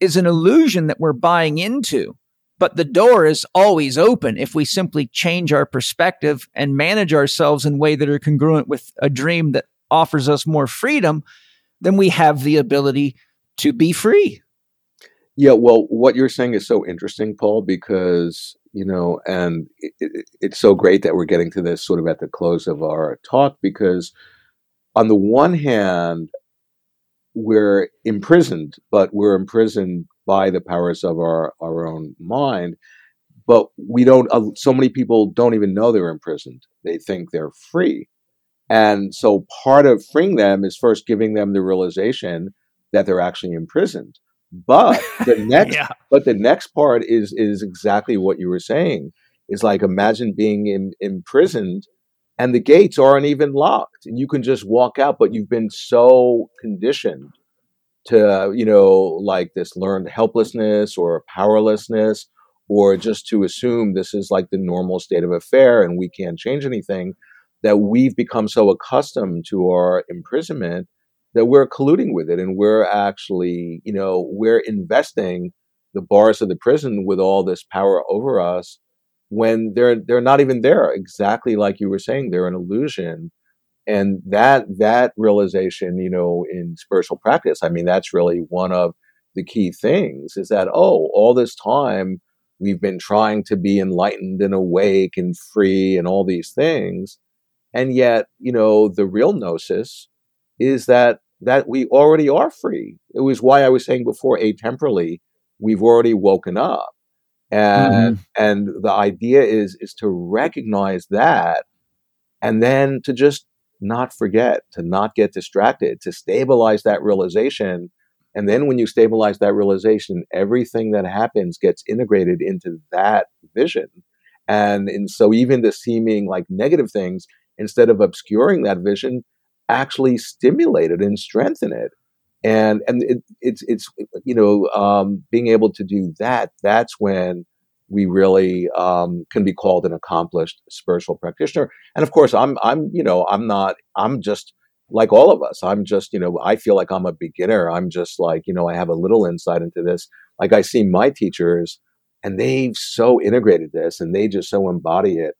E: is an illusion that we're buying into. But the door is always open if we simply change our perspective and manage ourselves in a way that are congruent with a dream that offers us more freedom, then we have the ability to be free.
A: Yeah, well, what you're saying is so interesting, Paul, because you know, and it, it, it's so great that we're getting to this sort of at the close of our talk because, on the one hand, we're imprisoned, but we're imprisoned by the powers of our, our own mind. But we don't, uh, so many people don't even know they're imprisoned. They think they're free. And so part of freeing them is first giving them the realization that they're actually imprisoned. But the next,
E: Yeah.
A: but the next part is is exactly what you were saying. Is like imagine being in, imprisoned, and the gates aren't even locked, and you can just walk out. But you've been so conditioned to, you know, like this learned helplessness or powerlessness, or just to assume this is like the normal state of affair and we can't change anything. That we've become so accustomed to our imprisonment that we're colluding with it and we're actually, you know, we're investing the bars of the prison with all this power over us when they're they're not even there. Exactly like you were saying, they're an illusion. And that that realization, you know, in spiritual practice, I mean, that's really one of the key things is that, oh, all this time we've been trying to be enlightened and awake and free and all these things. And yet, you know, the real gnosis is that that we already are free. It was why I was saying before, atemporally, we've already woken up. And mm-hmm. and the idea is is to recognize that and then to just not forget, to not get distracted, to stabilize that realization. And then when you stabilize that realization, everything that happens gets integrated into that vision. And, and so even the seeming like negative things, instead of obscuring that vision, actually stimulate it and strengthen it. And and it, it's it's you know um, being able to do that. That's when we really um, can be called an accomplished spiritual practitioner. And of course, I'm I'm you know I'm not I'm just like all of us. I'm just you know I feel like I'm a beginner. I'm just like you know I have a little insight into this. Like I see my teachers, and they've so integrated this, and they just so embody it,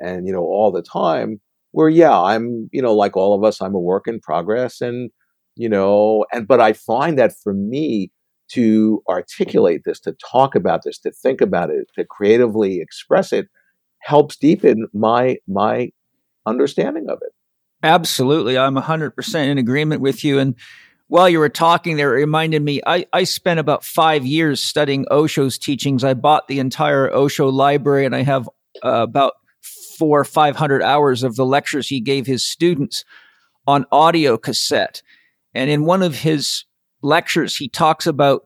A: and you know all the time. Where yeah, I'm you know like all of us, I'm a work in progress, and you know and but I find that for me to articulate this, to talk about this, to think about it, to creatively express it, helps deepen my my understanding of it.
E: Absolutely. I'm 100% in agreement with you. And while you were talking there, it reminded me I, I spent about five years studying Osho's teachings. I bought the entire Osho library and I have uh, about four 500 hours of the lectures he gave his students on audio cassette. And in one of his lectures, he talks about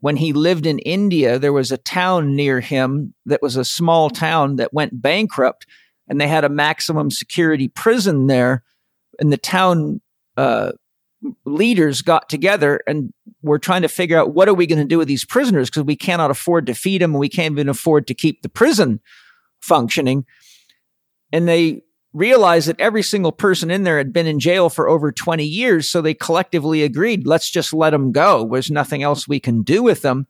E: when he lived in India, there was a town near him that was a small town that went bankrupt, and they had a maximum security prison there. And the town uh, leaders got together and were trying to figure out what are we going to do with these prisoners because we cannot afford to feed them and we can't even afford to keep the prison functioning. And they realized that every single person in there had been in jail for over 20 years. So they collectively agreed, let's just let them go. There's nothing else we can do with them.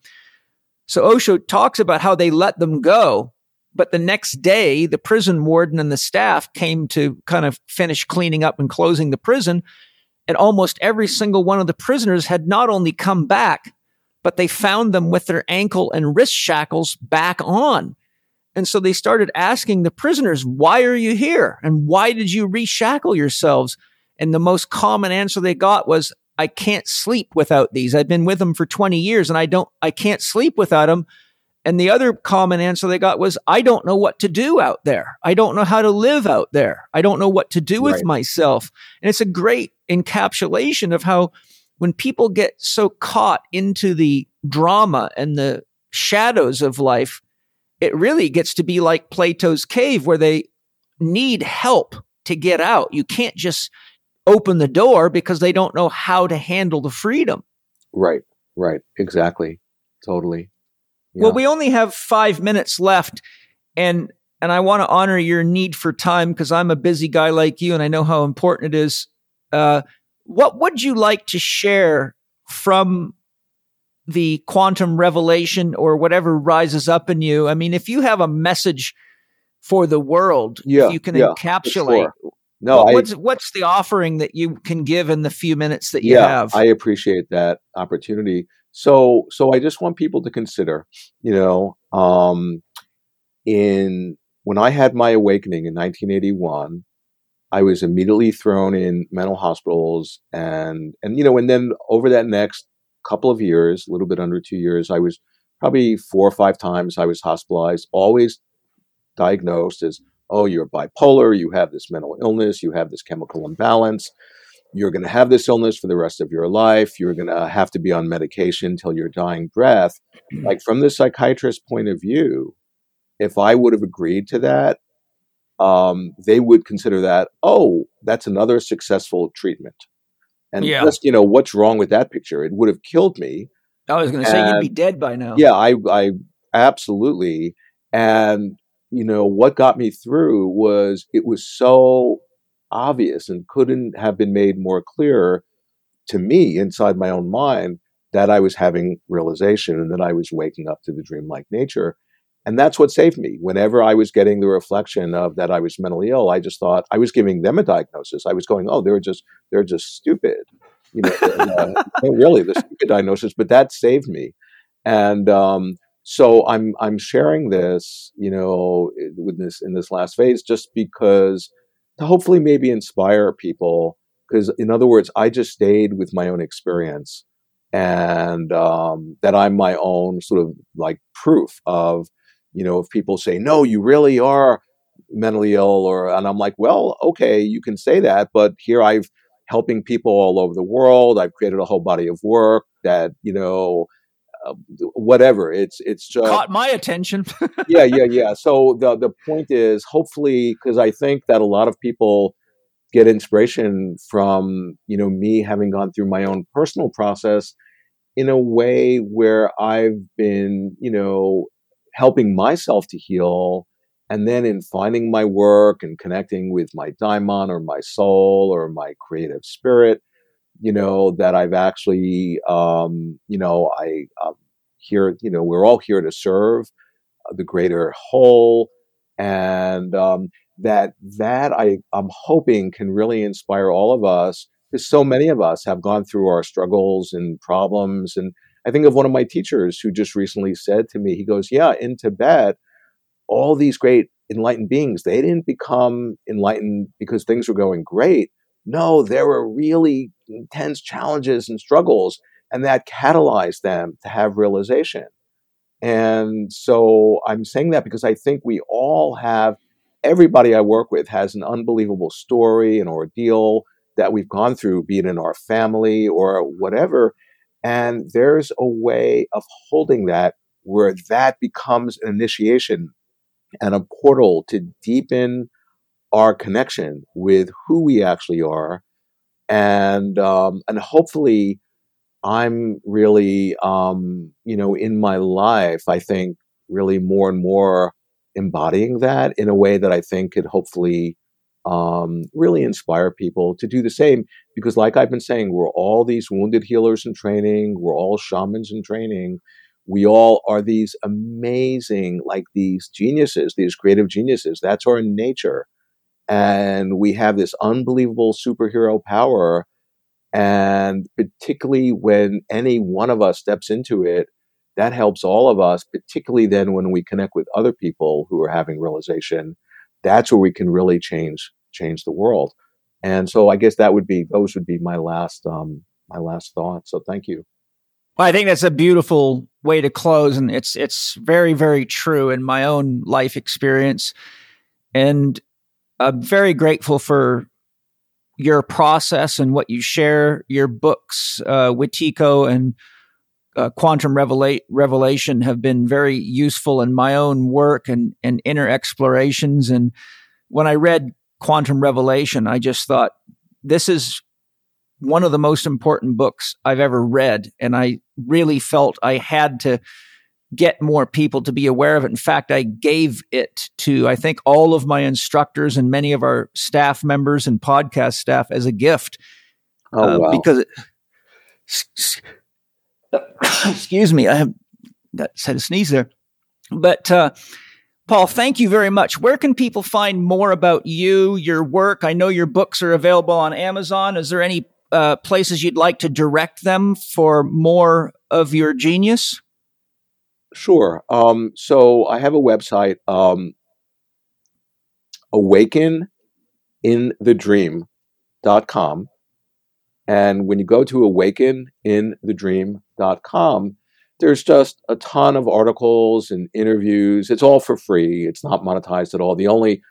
E: So Osho talks about how they let them go. But the next day, the prison warden and the staff came to kind of finish cleaning up and closing the prison. And almost every single one of the prisoners had not only come back, but they found them with their ankle and wrist shackles back on. And so they started asking the prisoners, why are you here? And why did you reshackle yourselves? And the most common answer they got was, I can't sleep without these. I've been with them for 20 years and I don't, I can't sleep without them. And the other common answer they got was, I don't know what to do out there. I don't know how to live out there. I don't know what to do with
A: Right.
E: myself. And it's a great encapsulation of how when people get so caught into the drama and the shadows of life, it really gets to be like Plato's cave where they need help to get out. You can't just open the door because they don't know how to handle the freedom.
A: Right, right, exactly, totally.
E: Well, we only have five minutes left, and and I want to honor your need for time because I'm a busy guy like you, and I know how important it is. Uh, what would you like to share from the quantum revelation or whatever rises up in you? I mean, if you have a message for the world,
A: Yeah,
E: if you can
A: yeah,
E: encapsulate.
A: sure. No, I,
E: what's what's the offering that you can give in the few minutes that you
A: yeah,
E: have?
A: I appreciate that opportunity. So, so I just want people to consider, you know, um, in when I had my awakening in 1981, I was immediately thrown in mental hospitals, and and you know, and then over that next couple of years, a little bit under two years, I was probably four or five times I was hospitalized, always diagnosed as oh, you're bipolar, you have this mental illness, you have this chemical imbalance, you're going to have this illness for the rest of your life, you're going to have to be on medication till your dying breath. like from the psychiatrist's point of view, if I would have agreed to that, um, they would consider that, oh, that's another successful treatment. And
E: Yeah.
A: just, you know, what's wrong with that picture? It would have killed me.
E: I was going to say you'd be dead by now.
A: Yeah, I, I absolutely. And, you know, what got me through was it was so obvious and couldn't have been made more clear to me inside my own mind that I was having realization and that I was waking up to the dreamlike nature. And that's what saved me. Whenever I was getting the reflection of that I was mentally ill, I just thought I was giving them a diagnosis. I was going, "Oh, they're just they're just stupid," you know. and, uh, really, the stupid diagnosis. But that saved me, and um, so I'm I'm sharing this, you know, with this in this last phase, just because to hopefully maybe inspire people. Because in other words, I just stayed with my own experience, and um, that I'm my own sort of like proof of, you know, if people say no, you really are mentally ill, or and I'm like, well, okay, you can say that, but here I've helping people all over the world. I've created a whole body of work that you know uh, whatever. It's it's just
E: Caught my attention.
A: yeah, yeah, yeah. So the the point is, hopefully, because I think that a lot of people get inspiration from you know me having gone through my own personal process in a way where I've been you know helping myself to heal. And then in finding my work and connecting with my daimon or my soul or my creative spirit, you know, that I've actually, um, you know, I, um, here, you know, we're all here to serve uh, the greater whole, and um, that that I I'm hoping can really inspire all of us because so many of us have gone through our struggles and problems. And I think of one of my teachers who just recently said to me, he goes, "Yeah, in Tibet, all these great enlightened beings, they didn't become enlightened because things were going great." No, there were really intense challenges and struggles, and that catalyzed them to have realization. And so I'm saying that because I think we all have, everybody I work with has an unbelievable story, an ordeal that we've gone through, be it in our family or whatever. And there's a way of holding that where that becomes an initiation and a portal to deepen our connection with who we actually are. And, um, and hopefully, I'm really, um, you know, in my life, I think really more and more embodying that in a way that I think could hopefully um, really inspire people to do the same. Because, like I've been saying, we're all these wounded healers in training, we're all shamans in training. We all are these amazing, like these geniuses, these creative geniuses. That's our nature. And we have this unbelievable superhero power and particularly when any one of us steps into it, that helps all of us, particularly then when we connect with other people who are having realization. That's where we can really change change the world. And so I guess that would be those would be my last um my last thoughts. So thank you.
E: Well, I think that's a beautiful way to close, and it's it's very very true in my own life experience, and I'm very grateful for your process and what you share. Your books, uh, Wetiko, and uh, Quantum Revela- Revelation, have been very useful in my own work and and inner explorations. And when I read Quantum Revelation, I just thought this is one of the most important books I've ever read. And I really felt I had to get more people to be aware of it. In fact, I gave it to, I think, all of my instructors and many of our staff members and podcast staff as a gift.
A: Oh
E: uh,
A: wow.
E: Because, it, excuse me, I have got had a sneeze there. But, uh, Paul, thank you very much. Where can people find more about you, your work? I know your books are available on Amazon. Is there any uh, places you'd like to direct them for more of your genius?
A: Sure. Um, so I have a website, um, awakeninthedream.com. And when you go to awakeninthedream.com, there's just a ton of articles and interviews. It's all for free. It's not monetized at all. The only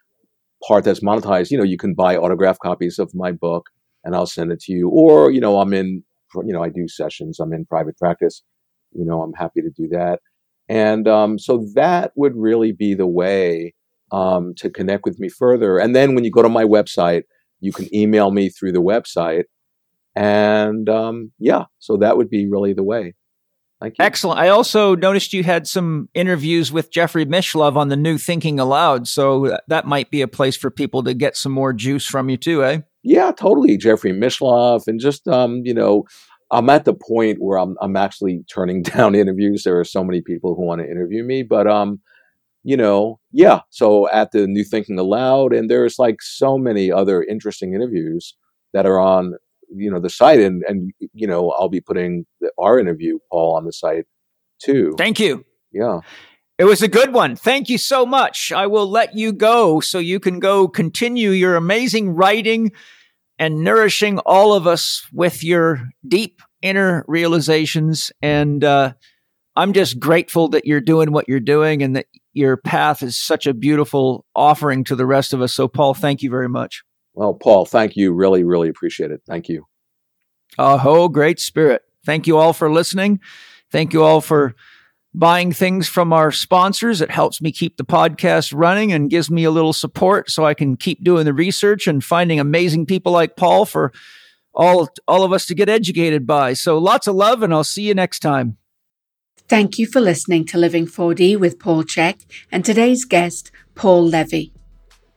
A: part that's monetized, you know, you can buy autograph copies of my book and I'll send it to you. Or, you know, I'm in, you know, I do sessions, I'm in private practice, you know, I'm happy to do that. And um, so that would really be the way um, to connect with me further. And then when you go to my website, you can email me through the website. And um, yeah, so that would be really the way. Thank you.
E: Excellent. I also noticed you had some interviews with Jeffrey Mishlove on the new Thinking Allowed. So that might be a place for people to get some more juice from you too, eh?
A: Yeah, totally. Jeffrey Mishlove and just um, you know, I'm at the point where I'm I'm actually turning down interviews. There are so many people who want to interview me, but um, you know, yeah. So at the New Thinking Allowed, and there's like so many other interesting interviews that are on you know the site, and and you know I'll be putting the, our interview Paul on the site too.
E: Thank you.
A: Yeah.
E: It was a good one. Thank you so much. I will let you go so you can go continue your amazing writing and nourishing all of us with your deep inner realizations. And uh, I'm just grateful that you're doing what you're doing and that your path is such a beautiful offering to the rest of us. So, Paul, thank you very much.
A: Well, Paul, thank you. Really, really appreciate it. Thank you.
E: Oh, great spirit. Thank you all for listening. Thank you all for buying things from our sponsors. It helps me keep the podcast running and gives me a little support so I can keep doing the research and finding amazing people like Paul for all all of us to get educated by. So lots of love and I'll see you next time.
B: Thank you for listening to Living 4D with Paul Chek and today's guest, Paul Levy.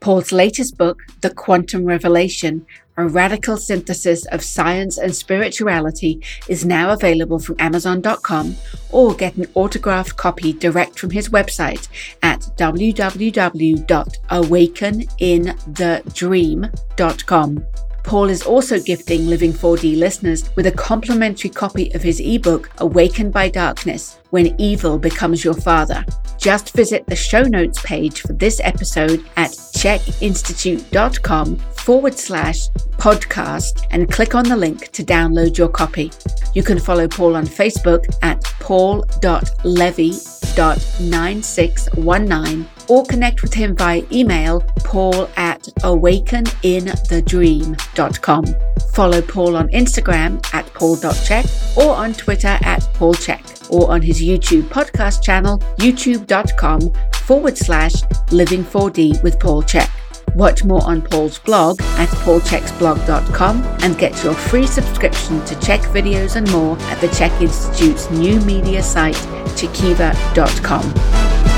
B: Paul's latest book, The Quantum Revelation, a radical synthesis of science and spirituality, is now available from Amazon.com or get an autographed copy direct from his website at www.awakeninthedream.com. Paul is also gifting Living 4D listeners with a complimentary copy of his ebook, Awakened by Darkness When Evil Becomes Your Father. Just visit the show notes page for this episode at chekinstitute.com forward slash podcast and click on the link to download your copy. You can follow Paul on Facebook at paul.levy.9619 or connect with him via email paul at awakeninthedream.com. Follow Paul on Instagram at paul.chek or on Twitter at paulchek or on his YouTube podcast channel, youtube.com forward slash living 4D with Paul Chek. Watch more on Paul's blog at paulcheksblog.com and get your free subscription to Chek videos and more at the Chek Institute's new media site, chekiva.com.